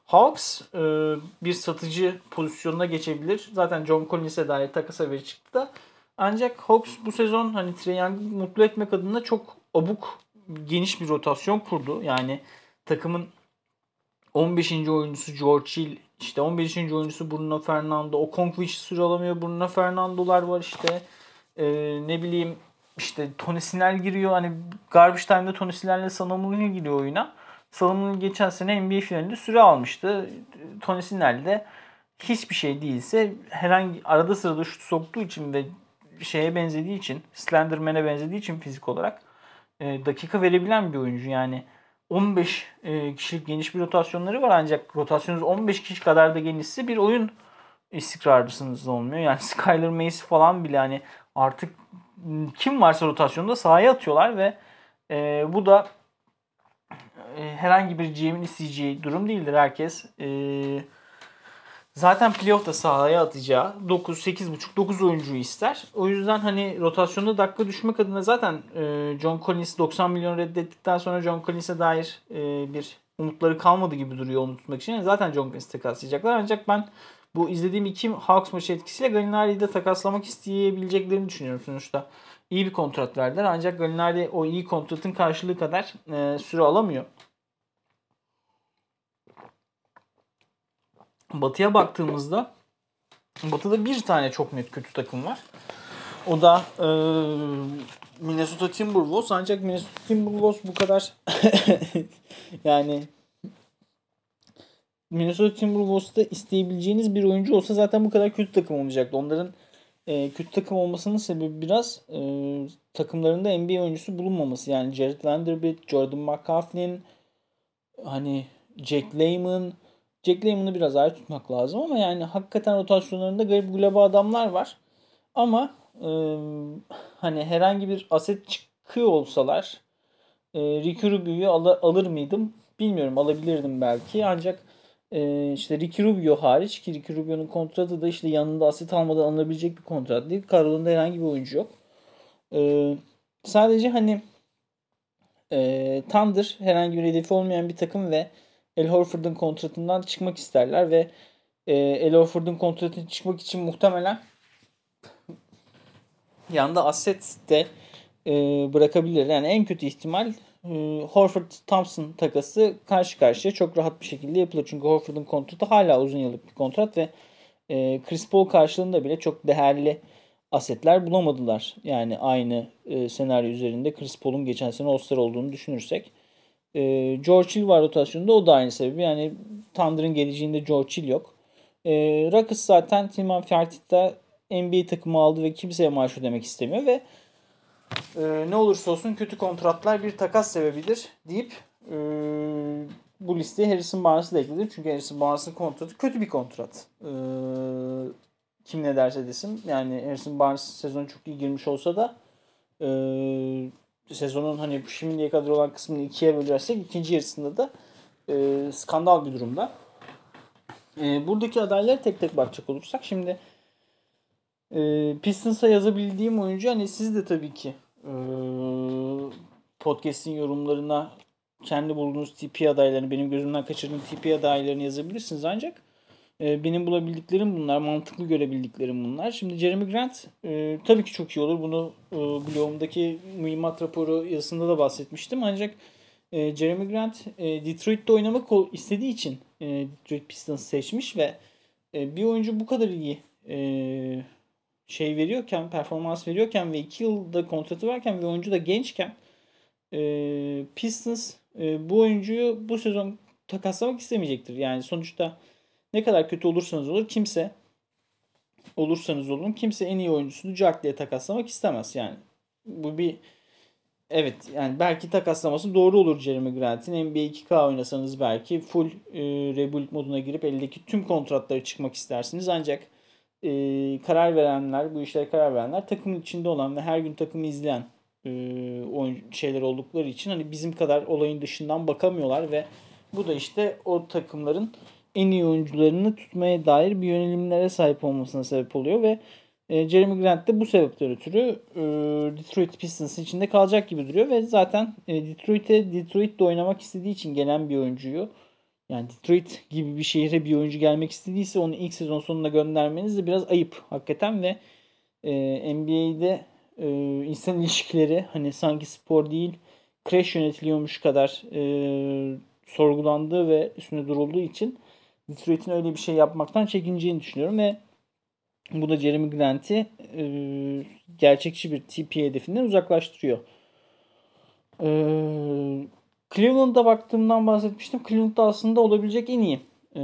Hawks e, bir satıcı pozisyonuna geçebilir. Zaten John Collins'e dair takas haberi çıktı da. Ancak Hawks bu sezon hani Trae Young'ı mutlu etmek adına çok abuk geniş bir rotasyon kurdu. Yani takımın 15. oyuncusu George Hill, işte 15. oyuncusu Bruno Fernando, o Okonkwo süre alamıyor. Bruno Fernando'lar var işte. Ee, ne bileyim işte Tony Snell giriyor. Hani Garbage Time'da Tony Snell'le Salamur'un giriyor oyuna. Salamur'un geçen sene NBA finalinde süre almıştı. Tony Snell de hiçbir şey değilse herhangi arada sırada şut soktuğu için ve şeye benzediği için Slenderman'e benzediği için fizik olarak e, dakika verebilen bir oyuncu. Yani 15 e, kişilik geniş bir rotasyonları var ancak rotasyonunuz 15 kişi kadar da genişse bir oyun istikrarlısınız olmuyor. Yani Skyler Mace falan bile hani artık kim varsa rotasyonda sahaya atıyorlar ve e, bu da e, herhangi bir GM'in isteyeceği durum değildir. Herkes e, zaten playoff'ta sahaya atacağı 9, 8.5, 9 oyuncuyu ister. O yüzden hani rotasyonda dakika düşmek adına zaten e, John Collins 90 milyon reddettikten sonra John Collins'e dair e, bir umutları kalmadı gibi duruyor onu tutmak için. Zaten John Collins'i takaslayacaklar. Ancak ben bu izlediğim iki Hawks maçı etkisiyle Gallinari'yi de takaslamak isteyebileceklerini düşünüyorum sonuçta. İyi bir kontrat verdiler ancak Gallinari o iyi kontratın karşılığı kadar e, süre alamıyor. Batı'ya baktığımızda Batı'da bir tane çok net kötü takım var. O da e, Minnesota Timberwolves ancak Minnesota Timberwolves bu kadar yani Minnesota Timberwolves'ta isteyebileceğiniz bir oyuncu olsa zaten bu kadar kötü takım olmayacaktı. Onların e, kötü takım olmasının sebebi biraz e, takımlarında NBA oyuncusu bulunmaması. Yani Jared Vanderbilt, Jordan McCafflin, hani Jack Layman, Jack Layman'ı biraz ayrı tutmak lazım ama yani hakikaten rotasyonlarında garip gulaba adamlar var. Ama e, hani herhangi bir aset çıkıyor olsalar e, Ricky Rubio'yu al- alır mıydım? Bilmiyorum alabilirdim belki ancak e, işte Ricky Rubio hariç ki Ricky Rubio'nun kontratı da işte yanında aset almadan alınabilecek bir kontrat değil. Karol'unda herhangi bir oyuncu yok. E, sadece hani e, Thunder herhangi bir hedefi olmayan bir takım ve El Horford'un kontratından çıkmak isterler ve e, El Horford'un kontratından çıkmak için muhtemelen yanında asset de e, bırakabilir. Yani en kötü ihtimal e, Horford Thompson takası karşı karşıya çok rahat bir şekilde yapılır. Çünkü Horford'un kontratı hala uzun yıllık bir kontrat ve e, Chris Paul karşılığında bile çok değerli asetler bulamadılar. Yani aynı e, senaryo üzerinde Chris Paul'un geçen sene All-Star olduğunu düşünürsek. E, George Hill var rotasyonda o da aynı sebebi. Yani Thunder'ın geleceğinde George Hill yok. E, Rockets zaten Tilman Fertitta NBA takımı aldı ve kimseye maaş ödemek istemiyor ve e, ne olursa olsun kötü kontratlar bir takas sebebidir deyip e, bu listeye Harrison Barnes'ı da ekledim. Çünkü Harrison Barnes'ın kontratı kötü bir kontrat. E, kim ne derse desin. Yani Harrison Barnes sezon çok iyi girmiş olsa da e, sezonun hani şimdiye kadar olan kısmını ikiye bölersek ikinci yarısında da e, skandal bir durumda. E, buradaki adayları tek tek bakacak olursak şimdi e, Pistons'a yazabildiğim oyuncu hani siz de tabii ki e, podcast'in yorumlarına kendi bulduğunuz TP adaylarını, benim gözümden kaçırdığım TP adaylarını yazabilirsiniz ancak e, benim bulabildiklerim bunlar, mantıklı görebildiklerim bunlar. Şimdi Jeremy Grant e, tabii ki çok iyi olur. Bunu e, blogumdaki mühimmat raporu yazısında da bahsetmiştim. Ancak e, Jeremy Grant e, Detroit'te oynamak istediği için e, Detroit Pistons seçmiş ve e, bir oyuncu bu kadar iyi e, şey veriyorken, performans veriyorken ve 2 yılda kontratı varken ve oyuncu da gençken e, Pistons e, bu oyuncuyu bu sezon takaslamak istemeyecektir. Yani sonuçta ne kadar kötü olursanız olur kimse olursanız olun kimse en iyi oyuncusunu Jack diye takaslamak istemez. Yani bu bir evet yani belki takaslaması doğru olur Jeremy Grant'in. NBA 2K oynasanız belki full e, rebuild moduna girip eldeki tüm kontratları çıkmak istersiniz. Ancak e, karar verenler, bu işlere karar verenler takımın içinde olan ve her gün takımı izleyen e, oyun şeyler oldukları için hani bizim kadar olayın dışından bakamıyorlar ve bu da işte o takımların en iyi oyuncularını tutmaya dair bir yönelimlere sahip olmasına sebep oluyor ve e, Jeremy Grant de bu sebepten ötürü e, Detroit Pistons içinde kalacak gibi duruyor ve zaten e, Detroit'e Detroit'te oynamak istediği için gelen bir oyuncuyu yani Detroit gibi bir şehre bir oyuncu gelmek istediyse onu ilk sezon sonunda göndermeniz de biraz ayıp hakikaten ve e, NBA'de insan ilişkileri hani sanki spor değil crash yönetiliyormuş kadar sorgulandığı ve üstüne durulduğu için Detroit'in öyle bir şey yapmaktan çekineceğini düşünüyorum ve bu da Jeremy Grant'i e, gerçekçi bir TP hedefinden uzaklaştırıyor. E, Cleveland'a baktığımdan bahsetmiştim. Cleveland'da aslında olabilecek en iyi e,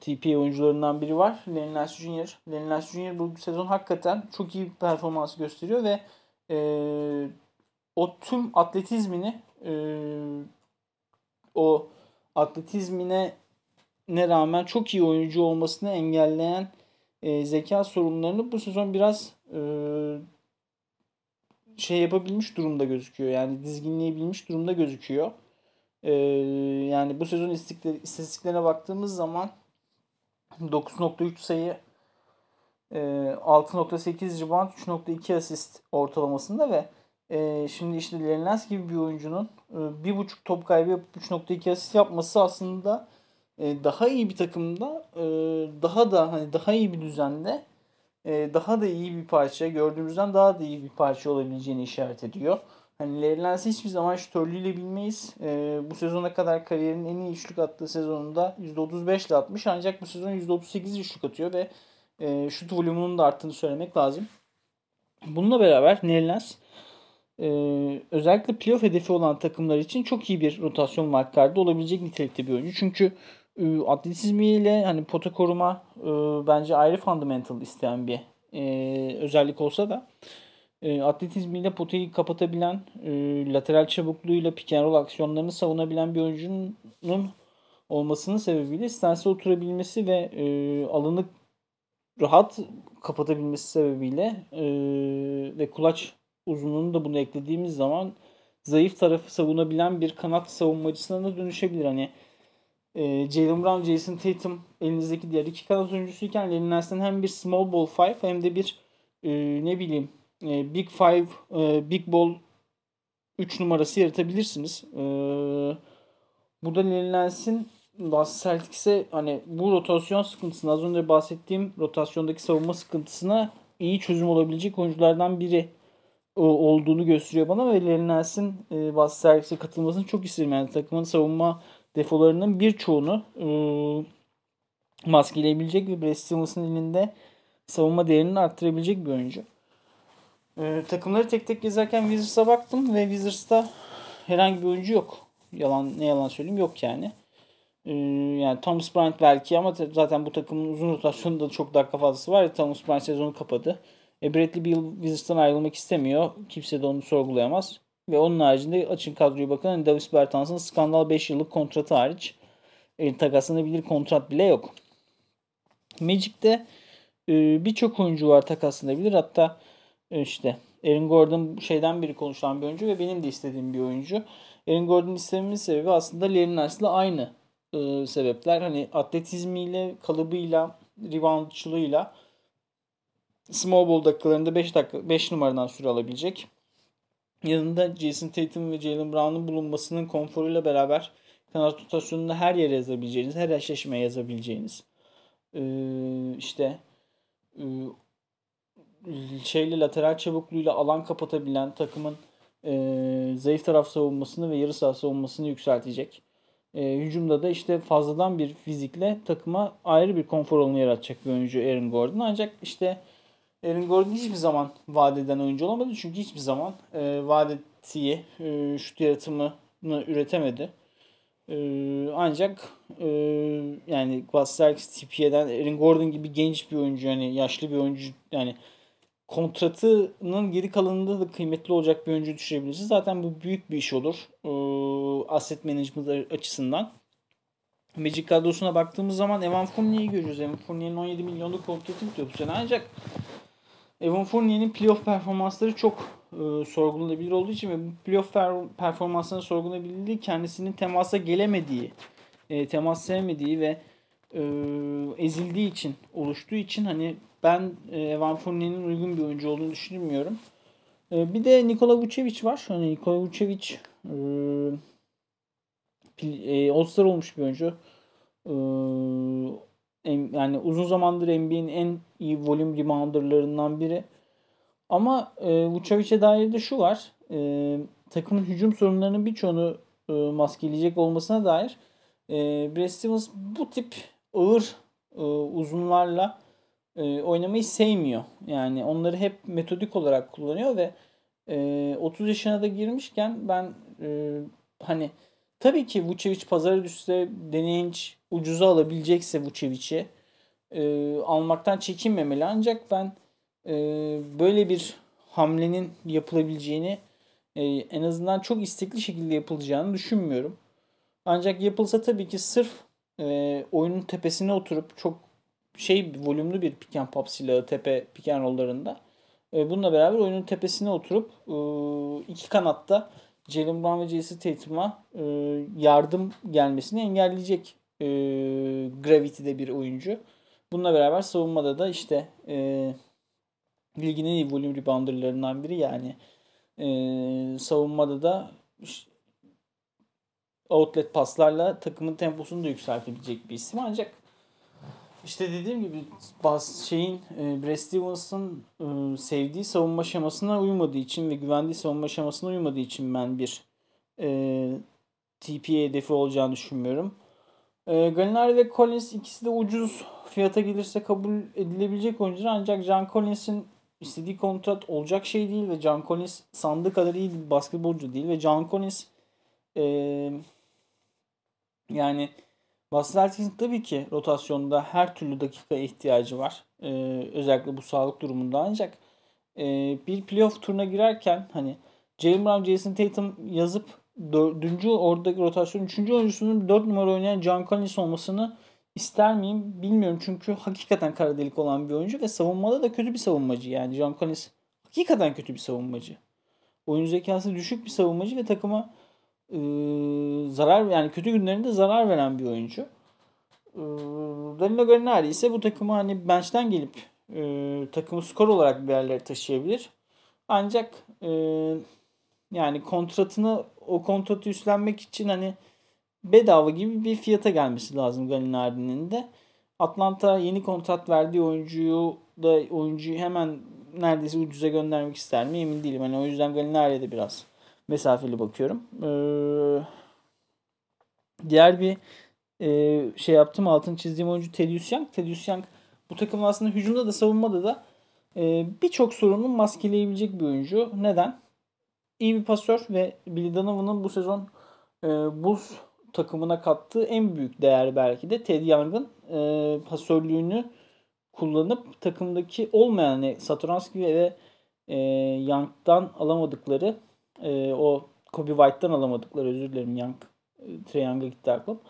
TP oyuncularından biri var. Lenny Lance Jr. Lenny Lance Jr. bu sezon hakikaten çok iyi bir performans gösteriyor ve e, o tüm atletizmini e, o atletizmine ne rağmen çok iyi oyuncu olmasını engelleyen e, zeka sorunlarını bu sezon biraz e, şey yapabilmiş durumda gözüküyor. Yani dizginleyebilmiş durumda gözüküyor. E, yani bu sezon istatistiklerine baktığımız zaman 9.3 sayı 6.8 rebound 3.2 asist ortalamasında ve e, şimdi işte Lenaz gibi bir oyuncunun e, bir buçuk top kaybı yapıp 3.2 asist yapması aslında e, daha iyi bir takımda e, daha da hani daha iyi bir düzende e, daha da iyi bir parça gördüğümüzden daha da iyi bir parça olabileceğini işaret ediyor. Hani Lance'i hiçbir zaman şütörlüğüyle bilmeyiz. E, bu sezona kadar kariyerinin en iyi üçlük attığı sezonunda %35 ile atmış. Ancak bu sezon %38 üçlük atıyor ve e, şut volümünün de arttığını söylemek lazım. Bununla beraber Larry e, özellikle playoff hedefi olan takımlar için çok iyi bir rotasyon wildcard'da olabilecek nitelikte bir oyuncu. Çünkü e, atletizmiyle hani pota koruma e, bence ayrı fundamental isteyen bir e, özellik olsa da e, atletizmiyle potayı kapatabilen, lateral çabukluğuyla pick and roll aksiyonlarını savunabilen bir oyuncunun olmasının sebebiyle stansa oturabilmesi ve e, alanı rahat kapatabilmesi sebebiyle ve kulaç uzunluğunu da bunu eklediğimiz zaman zayıf tarafı savunabilen bir kanat savunmacısına da dönüşebilir. Hani e, Jalen Brown, Jason Tatum elinizdeki diğer iki kanat oyuncusuyken Lenny Nance'den hem bir small ball five hem de bir e, ne bileyim e, big five, e, big ball 3 numarası yaratabilirsiniz. E, burada Lenny Nance'in Celtics'e hani bu rotasyon sıkıntısına az önce bahsettiğim rotasyondaki savunma sıkıntısına iyi çözüm olabilecek oyunculardan biri olduğunu gösteriyor bana ve Lenny Nance'in e, Boston Celtics'e katılmasını çok isterim. Yani takımın savunma defolarının birçoğunu e, maskeleyebilecek ve Brad Stevens'ın elinde savunma değerini arttırabilecek bir oyuncu. E, takımları tek tek gezerken Wizards'a baktım ve Wizards'ta herhangi bir oyuncu yok. Yalan ne yalan söyleyeyim yok yani. E, yani Thomas Bryant belki ama zaten bu takımın uzun rotasyonunda çok dakika fazlası var. Thomas Bryant sezonu kapadı. E, Bradley Beal Wizards'tan ayrılmak istemiyor. Kimse de onu sorgulayamaz. Ve onun haricinde açın kadroyu bakın. Hani Davis Bertans'ın skandal 5 yıllık kontratı hariç e, takaslanabilir kontrat bile yok. Magic'te e, birçok oyuncu var takaslanabilir. Hatta e, işte Aaron Gordon şeyden biri konuşulan bir oyuncu ve benim de istediğim bir oyuncu. Aaron Gordon istememin sebebi aslında Larry Nance'la aynı e, sebepler. Hani atletizmiyle, kalıbıyla, reboundçılığıyla small ball dakikalarında 5 dakika 5 numaradan süre alabilecek yanında Jason Tatum ve Jalen Brown'un bulunmasının konforuyla beraber kanat rotasyonunda her yere yazabileceğiniz, her eşleşmeye yazabileceğiniz ee, işte e, şeyle lateral çabukluğuyla alan kapatabilen takımın e, zayıf taraf savunmasını ve yarı saha savunmasını yükseltecek. E, hücumda da işte fazladan bir fizikle takıma ayrı bir konfor alanı yaratacak bir oyuncu Aaron Gordon. Ancak işte Aaron Gordon hiçbir zaman vadeden oyuncu olamadı. Çünkü hiçbir zaman e, vadetiyi e, şut yaratımını üretemedi. E, ancak e, yani Celtics TP'den Aaron Gordon gibi genç bir oyuncu yani yaşlı bir oyuncu yani kontratının geri kalanında da kıymetli olacak bir oyuncu düşürebilirsiniz. Zaten bu büyük bir iş olur. E, asset management açısından. Magic kadrosuna baktığımız zaman Evan Fournier'i görüyoruz. Evan Fournier'in 17 milyonluk kontratı bitiyor bu sene. Ancak Evan Fournier'in playoff performansları çok e, sorgulanabilir olduğu için ve bu playoff per- performanslarını sorgulanabilirliği kendisinin temasa gelemediği, e, temas sevmediği ve e, ezildiği için oluştuğu için hani ben e, Evan Fournier'in uygun bir oyuncu olduğunu düşünmüyorum. E, bir de Nikola Vucevic var. Hani Nikola Vucevic e, e, All-Star olmuş bir oyuncu. E, yani uzun zamandır NBA'nin en iyi volüm rebounderlarından biri. Ama e, Vucevic'e dair de şu var. E, takımın hücum sorunlarının birçoğunu e, maskeleyecek olmasına dair e, Brad Stevens bu tip ağır e, uzunlarla e, oynamayı sevmiyor. Yani onları hep metodik olarak kullanıyor ve e, 30 yaşına da girmişken ben e, hani tabii ki Vucevic pazara düşse deneyinç ucuza alabilecekse Vucevic'i e, almaktan çekinmemeli. Ancak ben e, böyle bir hamlenin yapılabileceğini e, en azından çok istekli şekilde yapılacağını düşünmüyorum. Ancak yapılsa tabii ki sırf e, oyunun tepesine oturup çok şey volümlü bir pick and pop silahı tepe pick and. E, bununla beraber oyunun tepesine oturup e, iki kanatta Jalen Brown ve Jason Tatum'a e, yardım gelmesini engelleyecek e, gravity'de bir oyuncu. Bununla beraber savunmada da işte e, ligin en iyi volüm rebounderlarından biri yani e, savunmada da outlet paslarla takımın temposunu da yükseltebilecek bir isim ancak işte dediğim gibi bazı şeyin e, Brad Stevens'ın e, sevdiği savunma şemasına uymadığı için ve güvendiği savunma şemasına uymadığı için ben bir e, TPA hedefi olacağını düşünmüyorum. E, Gallinari ve Collins ikisi de ucuz fiyata gelirse kabul edilebilecek oyuncular ancak John Collins'in istediği kontrat olacak şey değil ve John Collins sandığı kadar iyi bir basketbolcu değil ve John Collins e, yani Boston tabii ki rotasyonda her türlü dakika ihtiyacı var. E, özellikle bu sağlık durumunda ancak e, bir playoff turuna girerken hani Jalen Brown, Jason Tatum yazıp dördüncü oradaki rotasyon üçüncü oyuncusunun dört numara oynayan Collins olmasını ister miyim bilmiyorum. Çünkü hakikaten kara delik olan bir oyuncu ve savunmada da kötü bir savunmacı. Yani Collins hakikaten kötü bir savunmacı. Oyun zekası düşük bir savunmacı ve takıma e, zarar yani kötü günlerinde zarar veren bir oyuncu. E, Danilo Gallinari ise bu takımı hani bench'ten gelip e, takımı skor olarak bir yerlere taşıyabilir. Ancak e, yani kontratını o kontratı üstlenmek için hani bedava gibi bir fiyata gelmesi lazım Gallinari'nin de. Atlanta yeni kontrat verdiği oyuncuyu da oyuncuyu hemen neredeyse ucuza göndermek ister mi emin değilim. Hani o yüzden Gallinari'ye de biraz mesafeli bakıyorum. Ee, diğer bir e, şey yaptım altını çizdiğim oyuncu Tedious Young. Tedious Young bu takımın aslında hücumda da savunmada da e, birçok sorunu maskeleyebilecek bir oyuncu. Neden? İyi bir pasör ve Billy Donovan'ın bu sezon e, Bulls takımına kattığı en büyük değer belki de Ted Young'ın e, pasörlüğünü kullanıp takımdaki olmayan yani Satoranski ve e, Young'dan alamadıkları e, o Kobe White'dan alamadıkları özür dilerim Young e, Young'a gitti aklım.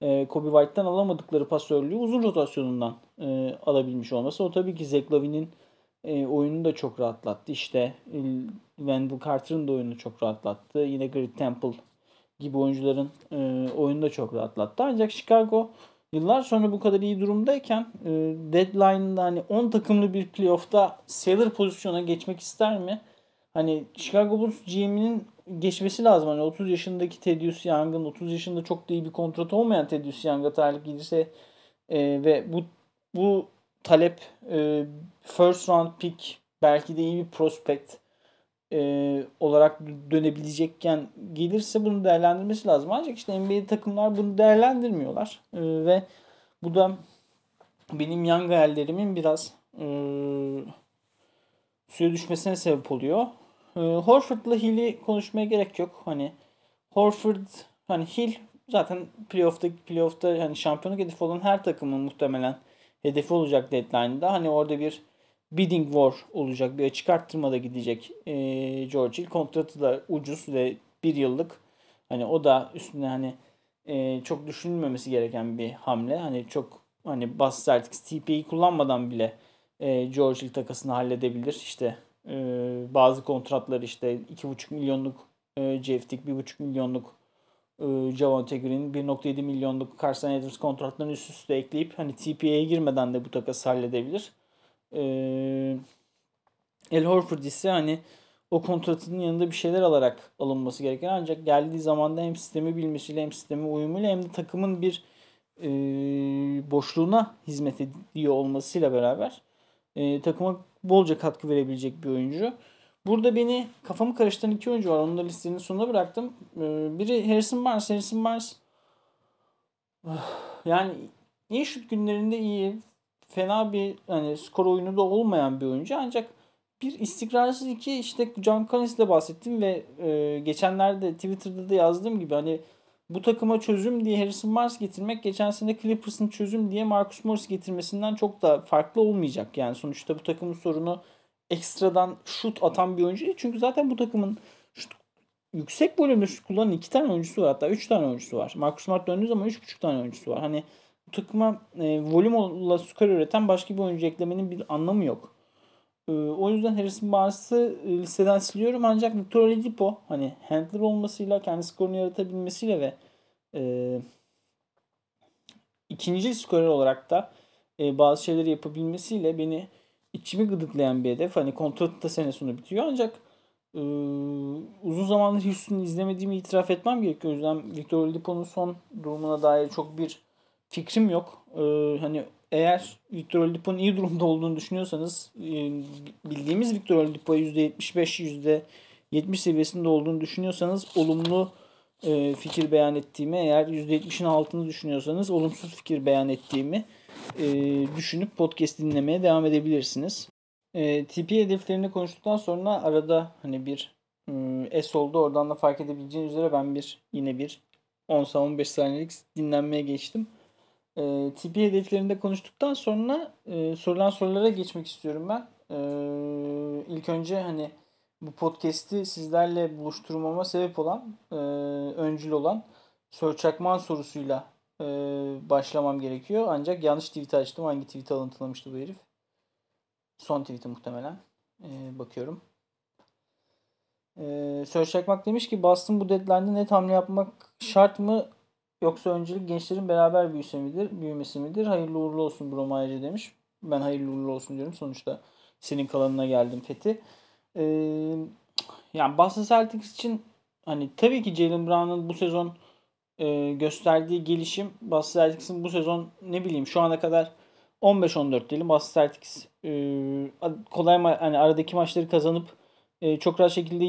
E, Kobe White'dan alamadıkları pasörlüğü uzun rotasyonundan e, alabilmiş olması. O tabii ki Zach Lavin'in e, oyununu da çok rahatlattı. İşte Wendell Carter'ın da oyununu çok rahatlattı. Yine Grit Temple gibi oyuncuların e, oyunu da çok rahatlattı. Ancak Chicago yıllar sonra bu kadar iyi durumdayken e, deadline'da hani 10 takımlı bir playoff'ta sailor pozisyona geçmek ister mi? hani Chicago Bulls GM'inin geçmesi lazım. Hani 30 yaşındaki Thaddeus Young'ın 30 yaşında çok da iyi bir kontrat olmayan Thaddeus Young'a talip gelirse e, ve bu bu talep e, first round pick belki de iyi bir prospect e, olarak dönebilecekken gelirse bunu değerlendirmesi lazım. Ancak işte NBA takımlar bunu değerlendirmiyorlar. E, ve bu da benim young hayallerimin biraz e, suya düşmesine sebep oluyor. E, Horford'la Hill'i konuşmaya gerek yok. Hani Horford hani Hill zaten playoff'ta playoff'ta hani şampiyonluk hedefi olan her takımın muhtemelen hedefi olacak deadline'da. Hani orada bir bidding war olacak. Bir açık arttırmada gidecek e, George Hill. Kontratı da ucuz ve bir yıllık. Hani o da üstüne hani e, çok düşünülmemesi gereken bir hamle. Hani çok hani Boston Celtics TP'yi kullanmadan bile e, George Hill takasını halledebilir. İşte e, bazı kontratlar işte 2,5 milyonluk e, Jeff Tick, 1,5 milyonluk e, Javonte Green, 1.7 milyonluk Carson Edwards kontratlarını üst üste ekleyip hani TPA'ya girmeden de bu takası halledebilir. El Horford ise hani o kontratının yanında bir şeyler alarak alınması gereken ancak geldiği zamanda hem sistemi bilmesiyle hem sistemi uyumuyla hem de takımın bir e, boşluğuna hizmet ediyor olmasıyla beraber e, takıma bolca katkı verebilecek bir oyuncu. Burada beni kafamı karıştıran iki oyuncu var. Onu da listenin sonuna bıraktım. E, biri Harrison Barnes. Harrison Barnes yani iyi şut günlerinde iyi. Fena bir hani skor oyunu da olmayan bir oyuncu. Ancak bir istikrarsız iki işte John Collins'le bahsettim ve e, geçenlerde Twitter'da da yazdığım gibi hani bu takıma çözüm diye Harrison Barnes getirmek geçen sene Clippers'ın çözüm diye Marcus Morris getirmesinden çok da farklı olmayacak. Yani sonuçta bu takımın sorunu ekstradan şut atan bir oyuncu değil. Çünkü zaten bu takımın şut, yüksek volümde şut kullanan iki tane oyuncusu var. Hatta üç tane oyuncusu var. Marcus Smart döndüğü zaman üç buçuk tane oyuncusu var. Hani bu takıma e, volümle skor üreten başka bir oyuncu eklemenin bir anlamı yok. E, o yüzden Harrison Barnes'ı e, listeden siliyorum. Ancak Victor Oladipo hani handler olmasıyla, kendi skorunu yaratabilmesiyle ve e, ikinci skorer olarak da e, bazı şeyleri yapabilmesiyle beni içimi gıdıklayan bir hedef. Hani kontratı da sene sonu bitiyor ancak e, uzun zamandır Houston'u izlemediğimi itiraf etmem gerekiyor. O yüzden Victor Oladipo'nun son durumuna dair çok bir fikrim yok. E, hani eğer Victor Oladipo'nun iyi durumda olduğunu düşünüyorsanız e, bildiğimiz Victor Oladipo %75 %70 seviyesinde olduğunu düşünüyorsanız olumlu e, fikir beyan ettiğimi eğer %70'in altını düşünüyorsanız olumsuz fikir beyan ettiğimi e, düşünüp podcast dinlemeye devam edebilirsiniz. TP hedeflerini konuştuktan sonra arada hani bir e, S oldu. Oradan da fark edebileceğiniz üzere ben bir yine bir 10-15 saniyelik dinlenmeye geçtim. E, TP hedeflerinde konuştuktan sonra e, sorulan sorulara geçmek istiyorum ben. E, ilk önce hani bu podcast'i sizlerle buluşturmama sebep olan, e, öncül olan Sör Çakman sorusuyla e, başlamam gerekiyor. Ancak yanlış tweet açtım. Hangi tweet'i alıntılamıştı bu herif? Son tweet'i muhtemelen. E, bakıyorum. E, Sör Çakmak demiş ki Boston bu deadline'de net hamle yapmak şart mı? Yoksa öncelik gençlerin beraber büyüse midir, büyümesi midir? Hayırlı uğurlu olsun Brom ayrıca demiş. Ben hayırlı uğurlu olsun diyorum. Sonuçta senin kalanına geldim Fethi. Ee, yani Boston Celtics için hani tabii ki Jalen Brown'un bu sezon e, gösterdiği gelişim Boston Celtics'in bu sezon ne bileyim şu ana kadar 15-14 diyelim Boston Celtics e, kolay ma- hani aradaki maçları kazanıp e, çok rahat şekilde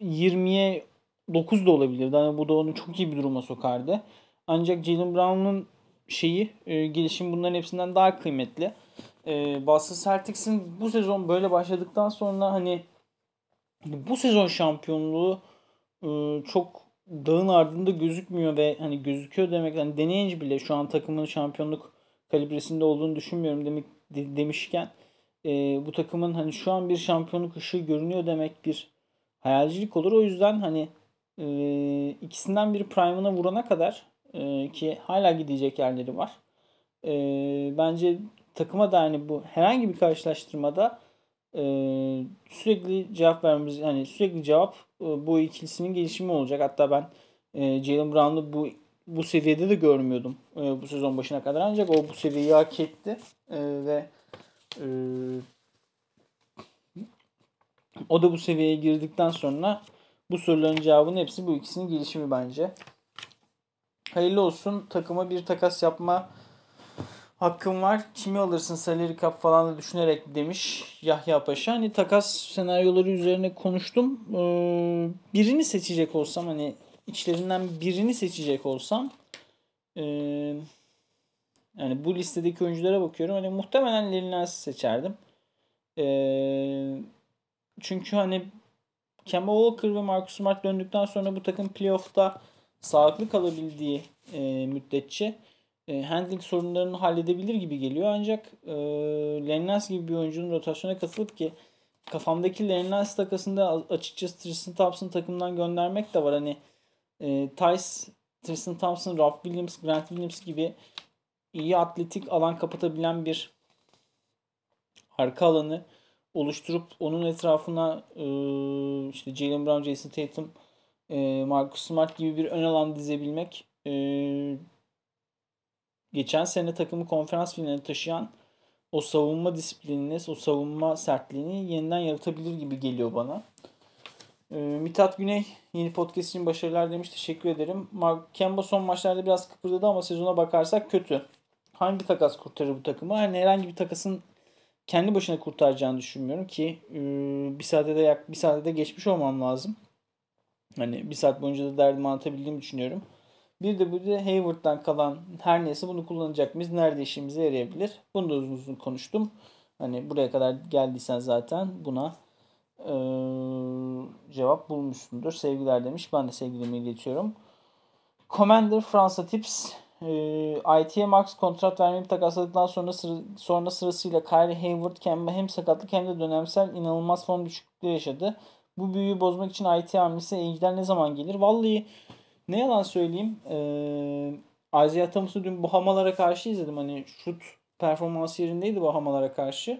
20'ye 9 da olabilirdi. Yani bu da onu çok iyi bir duruma sokardı. Ancak Jalen Brown'un şeyi e, gelişim bunların hepsinden daha kıymetli. E, Boston Celtics'in bu sezon böyle başladıktan sonra hani bu sezon şampiyonluğu e, çok dağın ardında gözükmüyor ve hani gözüküyor demek hani deneyince bile şu an takımın şampiyonluk kalibresinde olduğunu düşünmüyorum demek de, demişken e, bu takımın hani şu an bir şampiyonluk ışığı görünüyor demek bir hayalcilik olur. O yüzden hani e, ikisinden biri prime'ına vurana kadar e, ki hala gidecek yerleri var. E, bence takıma da hani bu herhangi bir karşılaştırmada e, sürekli cevap vermemiz yani sürekli cevap e, bu ikilisinin gelişimi olacak. Hatta ben e, Jalen Brown'u bu bu seviyede de görmüyordum e, bu sezon başına kadar ancak o bu seviyeyi hak etti e, ve e, O da bu seviyeye girdikten sonra bu soruların cevabının hepsi bu ikisinin gelişimi bence. Hayırlı olsun. Takıma bir takas yapma hakkım var. Kimi alırsın salary cap falan da düşünerek demiş Yahya Paşa. Hani takas senaryoları üzerine konuştum. Ee, birini seçecek olsam hani içlerinden birini seçecek olsam ee, yani bu listedeki oyunculara bakıyorum. Hani muhtemelen Lelinas'ı seçerdim. Ee, çünkü hani Kemba Walker ve Marcus Smart döndükten sonra bu takım playoff'ta sağlıklı kalabildiği e, müddetçe e, handling sorunlarını halledebilir gibi geliyor. Ancak e, Lennas gibi bir oyuncunun rotasyona katılıp ki kafamdaki Lennas takasında açıkçası Tristan Thompson takımdan göndermek de var. Hani e, Tice, Tristan Thompson, Ralph Williams, Grant Williams gibi iyi atletik alan kapatabilen bir arka alanı oluşturup onun etrafına e, işte Jalen Brown, Jason Tatum, e, Marcus Smart gibi bir ön alan dizebilmek e, geçen sene takımı konferans finaline taşıyan o savunma disiplinini, o savunma sertliğini yeniden yaratabilir gibi geliyor bana. E, Mithat Güney yeni podcast için başarılar demiş. Teşekkür ederim. Mark Kemba son maçlarda biraz kıpırdadı ama sezona bakarsak kötü. Hangi takas kurtarır bu takımı? Yani herhangi bir takasın kendi başına kurtaracağını düşünmüyorum ki e, bir saatte de yak bir saatte de geçmiş olmam lazım. Hani bir saat boyunca da derdimi anlatabildiğimi düşünüyorum. Bir de bir de Hayward'dan kalan her neyse bunu kullanacak mıyız? Nerede işimize yarayabilir? Bunu da uzun uzun konuştum. Hani buraya kadar geldiysen zaten buna e, cevap bulmuşsundur. Sevgiler demiş. Ben de sevgilerimi iletiyorum. Commander Fransa Tips e, IT'ye max kontrat vermeyi takasladıktan sonra sıra, sonra sırasıyla Kyrie Hayward Kemba hem sakatlık hem de dönemsel inanılmaz form düşüklüğü yaşadı. Bu büyüyü bozmak için IT hamlesi Ainge'den ne zaman gelir? Vallahi ne yalan söyleyeyim. Ee, Isaiah Thomas'ı dün Bahamalara karşı izledim. Hani şut performansı yerindeydi Bahamalara karşı.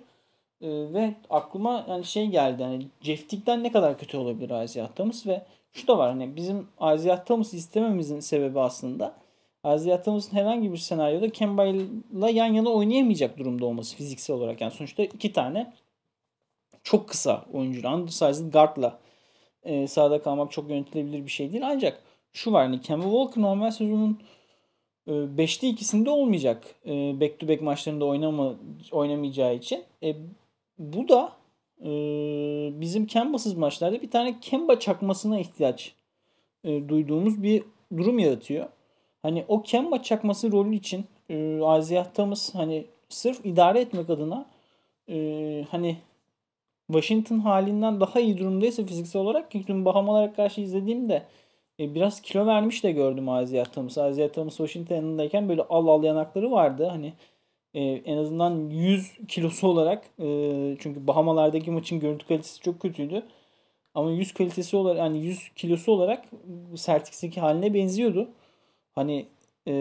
Ee, ve aklıma yani şey geldi. Hani Jeff Teague'den ne kadar kötü olabilir Isaiah Thomas ve şu da var hani bizim Isaiah Thomas istememizin sebebi aslında Thomas'ın herhangi bir senaryoda Kemba ile yan yana oynayamayacak durumda olması fiziksel olarak. Yani sonuçta iki tane çok kısa oyuncu. Undersized guardla e, sahada kalmak çok yönetilebilir bir şey değil. Ancak şu var hani Kemba Walker normal sezonun 5'te e, ikisinde olmayacak. Back to back maçlarında oynama, oynamayacağı için. E, bu da e, bizim Kemba'sız maçlarda bir tane Kemba çakmasına ihtiyaç e, duyduğumuz bir durum yaratıyor. Hani o Kemba çakması rolü için e, Isaiah Thomas hani sırf idare etmek adına e, hani Washington halinden daha iyi durumdaysa fiziksel olarak ki dün Bahamalara karşı izlediğimde e, biraz kilo vermiş de gördüm Isaiah Thomas. Isaiah Thomas Washington yanındayken böyle al al yanakları vardı. Hani e, en azından 100 kilosu olarak e, çünkü Bahamalardaki maçın görüntü kalitesi çok kötüydü. Ama 100 kalitesi olarak yani 100 kilosu olarak Celtics'teki haline benziyordu. Hani e,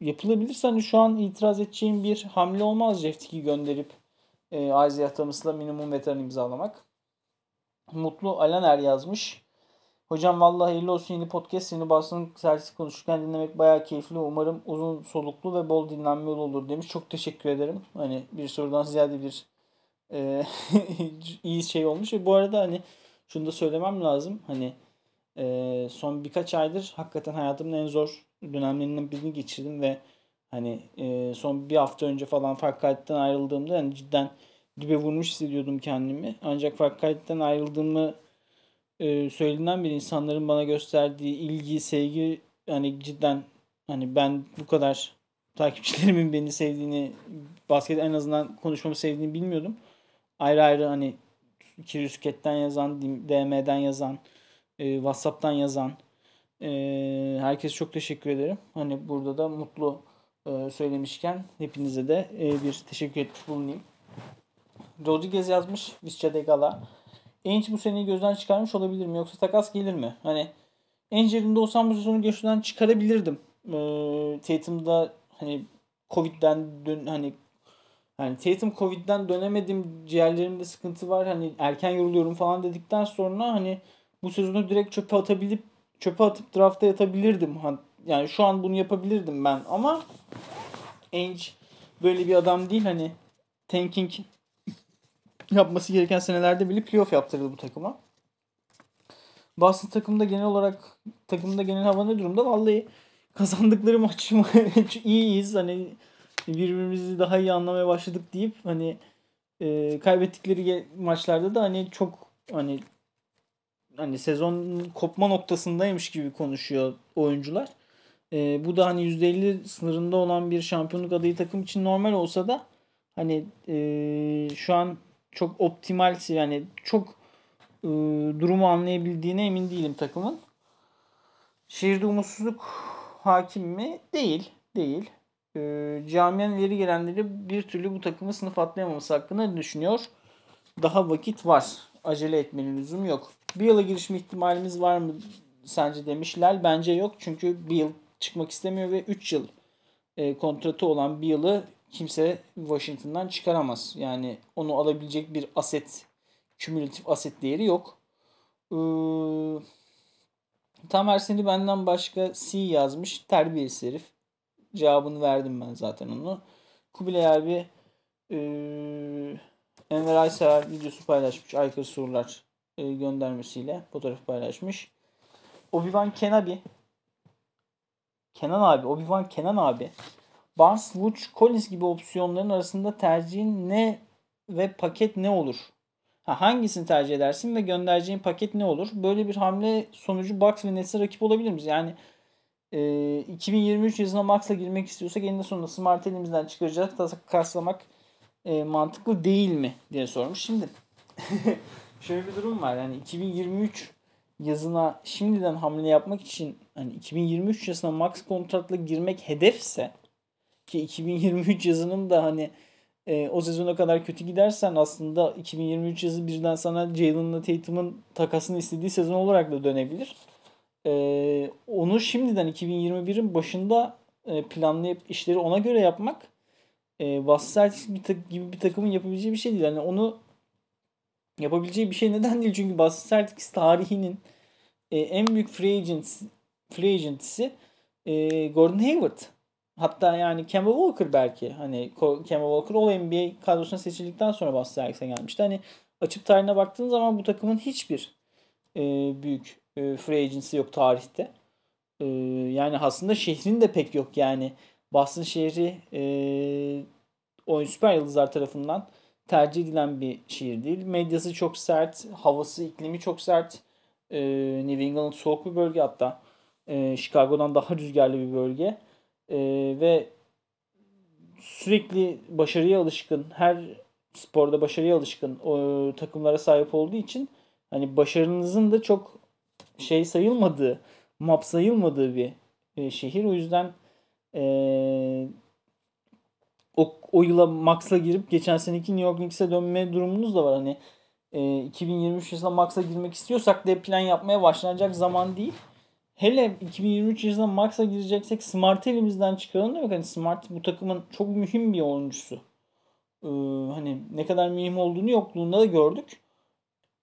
yapılabilirse hani şu an itiraz edeceğim bir hamle olmaz Jeff Tick'i gönderip e, Isaiah Thomas'la minimum veteran imzalamak. Mutlu Alaner yazmış. Hocam vallahi hayırlı olsun yeni podcast. Yeni basın servis konuşurken dinlemek bayağı keyifli. Umarım uzun soluklu ve bol dinlenme yolu olur demiş. Çok teşekkür ederim. Hani bir sorudan ziyade bir e, iyi şey olmuş. Ve bu arada hani şunu da söylemem lazım. Hani e, son birkaç aydır hakikaten hayatımın en zor dönemlerinden birini geçirdim ve hani e, son bir hafta önce falan fark kayıttan ayrıldığımda hani cidden dibe vurmuş hissediyordum kendimi. Ancak fark kayıttan ayrıldığımı e, söylediğinden bir insanların bana gösterdiği ilgi, sevgi hani cidden hani ben bu kadar takipçilerimin beni sevdiğini, basket en azından konuşmamı sevdiğini bilmiyordum. Ayrı ayrı hani Kirüsket'ten yazan, DM'den yazan, e, WhatsApp'tan yazan, e, herkese çok teşekkür ederim. Hani burada da mutlu e, söylemişken hepinize de e, bir teşekkür etmiş bulunayım. Rodriguez yazmış Visca de Gala. Ainge bu seneyi gözden çıkarmış olabilir mi? Yoksa takas gelir mi? Hani Ainge yerinde olsam bu sezonu gözden çıkarabilirdim. E, Tatum'da hani Covid'den dön hani hani Tatum Covid'den dönemedim ciğerlerimde sıkıntı var hani erken yoruluyorum falan dedikten sonra hani bu sezonu direkt çöpe atabilip çöpe atıp drafta yatabilirdim. Yani şu an bunu yapabilirdim ben ama Ainge böyle bir adam değil hani tanking yapması gereken senelerde bile playoff yaptırdı bu takıma. Boston takımda genel olarak takımda genel hava ne durumda? Vallahi kazandıkları maç iyiyiz. Hani birbirimizi daha iyi anlamaya başladık deyip hani e, kaybettikleri maçlarda da hani çok hani hani sezon kopma noktasındaymış gibi konuşuyor oyuncular. E, bu da hani %50 sınırında olan bir şampiyonluk adayı takım için normal olsa da hani e, şu an çok optimal yani çok e, durumu anlayabildiğine emin değilim takımın. Şehirde umutsuzluk hakim mi? Değil. Değil. E, camianın ileri gelenleri bir türlü bu takımı sınıf atlayamaması hakkında düşünüyor. Daha vakit var. Acele etmenin lüzum yok. Bir yıla girişme ihtimalimiz var mı sence demişler. Bence yok. Çünkü bir yıl çıkmak istemiyor ve 3 yıl e, kontratı olan bir yılı kimse Washington'dan çıkaramaz. Yani onu alabilecek bir aset, kümülatif aset değeri yok. Ee, Tamer seni benden başka C yazmış. Terbiyesiz herif. Cevabını verdim ben zaten onu. Kubilay abi e, Enver Aysever videosu paylaşmış. Aykırı sorular e, göndermesiyle fotoğraf paylaşmış. Obi-Wan Kenobi Kenan abi, Obi-Wan Kenan abi Barnes, Woods, Collins gibi opsiyonların arasında tercihin ne ve paket ne olur? Ha, hangisini tercih edersin ve göndereceğin paket ne olur? Böyle bir hamle sonucu Bucks ve Nets'e rakip olabilir miyiz? Yani e, 2023 yazına Max'la girmek istiyorsak eninde sonunda Smart elimizden çıkaracak takaslamak e, mantıklı değil mi diye sormuş. Şimdi şöyle bir durum var. Yani 2023 yazına şimdiden hamle yapmak için hani 2023 yazına max kontratla girmek hedefse ki 2023 yazının da hani e, o sezona kadar kötü gidersen aslında 2023 yazı birden sana Jalen'la Tatum'un takasını istediği sezon olarak da dönebilir. E, onu şimdiden 2021'in başında e, planlayıp işleri ona göre yapmak e, tak- gibi bir takımın yapabileceği bir şey değil. Yani onu yapabileceği bir şey neden değil? Çünkü Boston Celtics tarihinin e, en büyük free agent free agent'si e, Gordon Hayward. Hatta yani Kemba Walker belki. Hani Kemba Walker All NBA kadrosuna seçildikten sonra Boston Celtics'e gelmişti. Hani açıp tarihine baktığın zaman bu takımın hiçbir e, büyük e, free agency yok tarihte. E, yani aslında şehrin de pek yok yani. Boston şehri e, oyun süper yıldızlar tarafından tercih edilen bir şehir değil. Medyası çok sert, havası, iklimi çok sert. E, New England soğuk bir bölge hatta. E, Chicago'dan daha rüzgarlı bir bölge. E, ve sürekli başarıya alışkın, her sporda başarıya alışkın o, takımlara sahip olduğu için hani başarınızın da çok şey sayılmadığı, map sayılmadığı bir e, şehir. O yüzden e, o, o yıla Max'la girip geçen seneki New York Knicks'e dönme durumunuz da var. Hani e, 2023 yılında Max'a girmek istiyorsak de plan yapmaya başlanacak zaman değil. Hele 2023 yılında Max'a gireceksek Smart'ı elimizden çıkaralım demek. Hani Smart bu takımın çok mühim bir oyuncusu. Ee, hani ne kadar mühim olduğunu yokluğunda da gördük.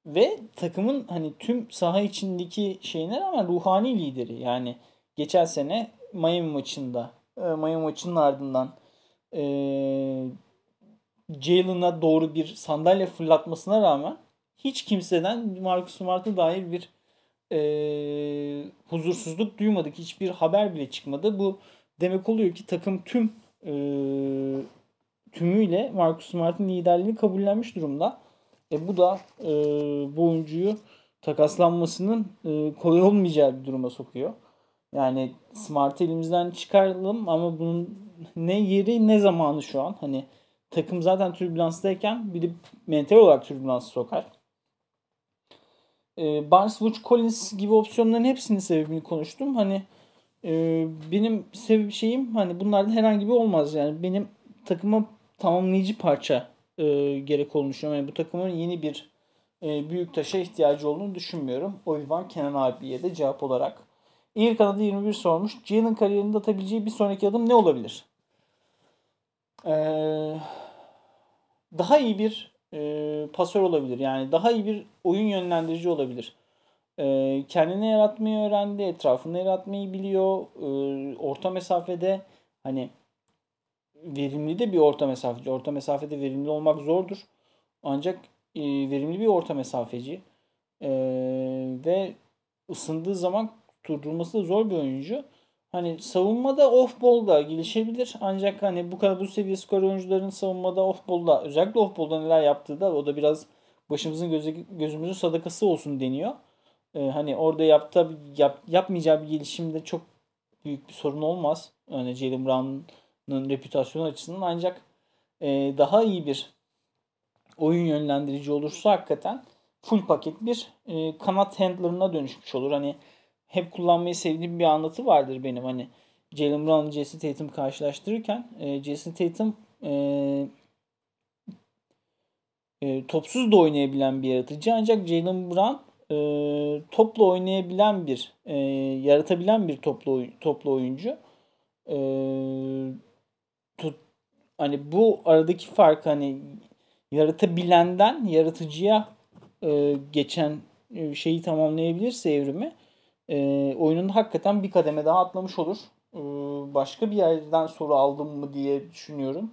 Ve takımın hani tüm saha içindeki şeyine rağmen ruhani lideri. Yani geçen sene Miami maçında e, Miami maçının ardından e, Jalen'a doğru bir sandalye fırlatmasına rağmen hiç kimseden Marcus Smart'a dair bir e, huzursuzluk duymadık. Hiçbir haber bile çıkmadı. Bu demek oluyor ki takım tüm e, tümüyle Marcus Smart'ın liderliğini kabullenmiş durumda. E, bu da e, bu oyuncuyu takaslanmasının e, kolay olmayacağı bir duruma sokuyor. Yani Smart'ı elimizden çıkaralım ama bunun ne yeri ne zamanı şu an. Hani takım zaten türbülanstayken bir de mental olarak türbülansı sokar. E, Barnes, Woods, Collins gibi opsiyonların hepsinin sebebini konuştum. Hani e, benim sebep şeyim hani bunlardan herhangi bir olmaz. Yani benim takıma tamamlayıcı parça e, gerek olduğunu düşünüyorum. Yani bu takımın yeni bir e, büyük taşa ihtiyacı olduğunu düşünmüyorum. O yüzden Kenan abiye de cevap olarak. İyi Kanada 21 sormuş. Jalen kariyerinde atabileceği bir sonraki adım ne olabilir? Ee, daha iyi bir e, pasör olabilir. Yani daha iyi bir oyun yönlendirici olabilir. E, kendini yaratmayı öğrendi. Etrafını yaratmayı biliyor. E, orta mesafede hani verimli de bir orta mesafeci. Orta mesafede verimli olmak zordur. Ancak e, verimli bir orta mesafeci. E, ve ısındığı zaman durdurması da zor bir oyuncu. Hani savunmada off ball'da gelişebilir. Ancak hani bu kadar bu seviye skor oyuncuların savunmada off ball'da özellikle off ball'da neler yaptığı da o da biraz başımızın gözü, gözümüzün sadakası olsun deniyor. Ee, hani orada yapta, yap, yapmayacağı bir gelişimde çok büyük bir sorun olmaz. Yani Jalen Brown'ın reputasyonu açısından ancak e, daha iyi bir oyun yönlendirici olursa hakikaten full paket bir e, kanat handler'ına dönüşmüş olur. Hani hep kullanmayı sevdiğim bir anlatı vardır benim. Hani Jalen Brown Jason Tatum karşılaştırırken e, Jason Tatum e, e, topsuz da oynayabilen bir yaratıcı ancak Jalen Brown e, topla oynayabilen bir e, yaratabilen bir toplu toplu oyuncu. E, tut, hani bu aradaki fark hani yaratabilenden yaratıcıya e, geçen e, şeyi tamamlayabilirse evrimi e, oyununda hakikaten bir kademe daha atlamış olur. E, başka bir yerden soru aldım mı diye düşünüyorum.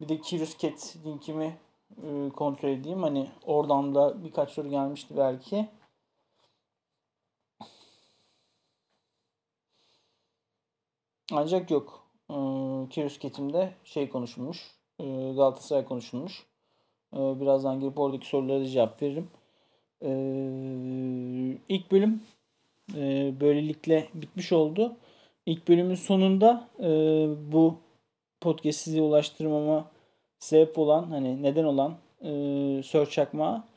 Bir de Kyrus Cat linkimi e, kontrol edeyim. Hani oradan da birkaç soru gelmişti belki. Ancak yok. E, Kyrus Cat'imde şey konuşulmuş. E, Galatasaray konuşulmuş. E, birazdan girip oradaki sorulara cevap veririm. E, ilk bölüm e, böylelikle bitmiş oldu. İlk bölümün sonunda e, bu podcast size ulaştırmama sebep olan hani neden olan e, Sör Çakma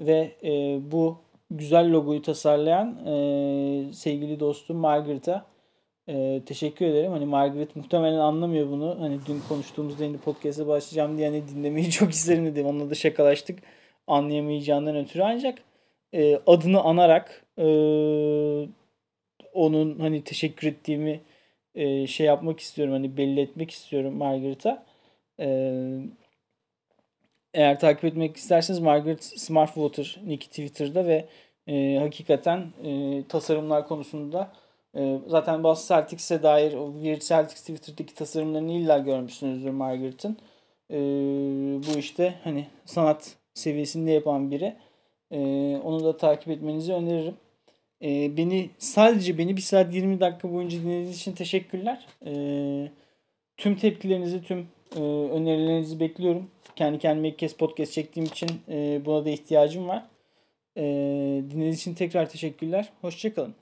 ve e, bu güzel logoyu tasarlayan e, sevgili dostum Margaret'a e, teşekkür ederim. Hani Margaret muhtemelen anlamıyor bunu. Hani dün konuştuğumuzda yeni podcast'a başlayacağım diye hani dinlemeyi çok isterim dedim. Onunla da şakalaştık anlayamayacağından ötürü ancak e, adını anarak e, onun hani teşekkür ettiğimi e, şey yapmak istiyorum hani belli etmek istiyorum Margaret'a. E, eğer takip etmek isterseniz Margaret Smartwater nick Twitter'da ve e, hakikaten e, tasarımlar konusunda e, zaten Boston Celtics'e dair o Weird Celtics Twitter'daki tasarımlarını illa görmüşsünüzdür Margaret'ın. E, bu işte hani sanat seviyesinde yapan biri. E, onu da takip etmenizi öneririm. E, beni sadece beni bir saat 20 dakika boyunca dinlediğiniz için teşekkürler. E, tüm tepkilerinizi, tüm e, önerilerinizi bekliyorum. Kendi kendime ilk kez podcast çektiğim için e, buna da ihtiyacım var. E, dinlediğiniz için tekrar teşekkürler. Hoşçakalın.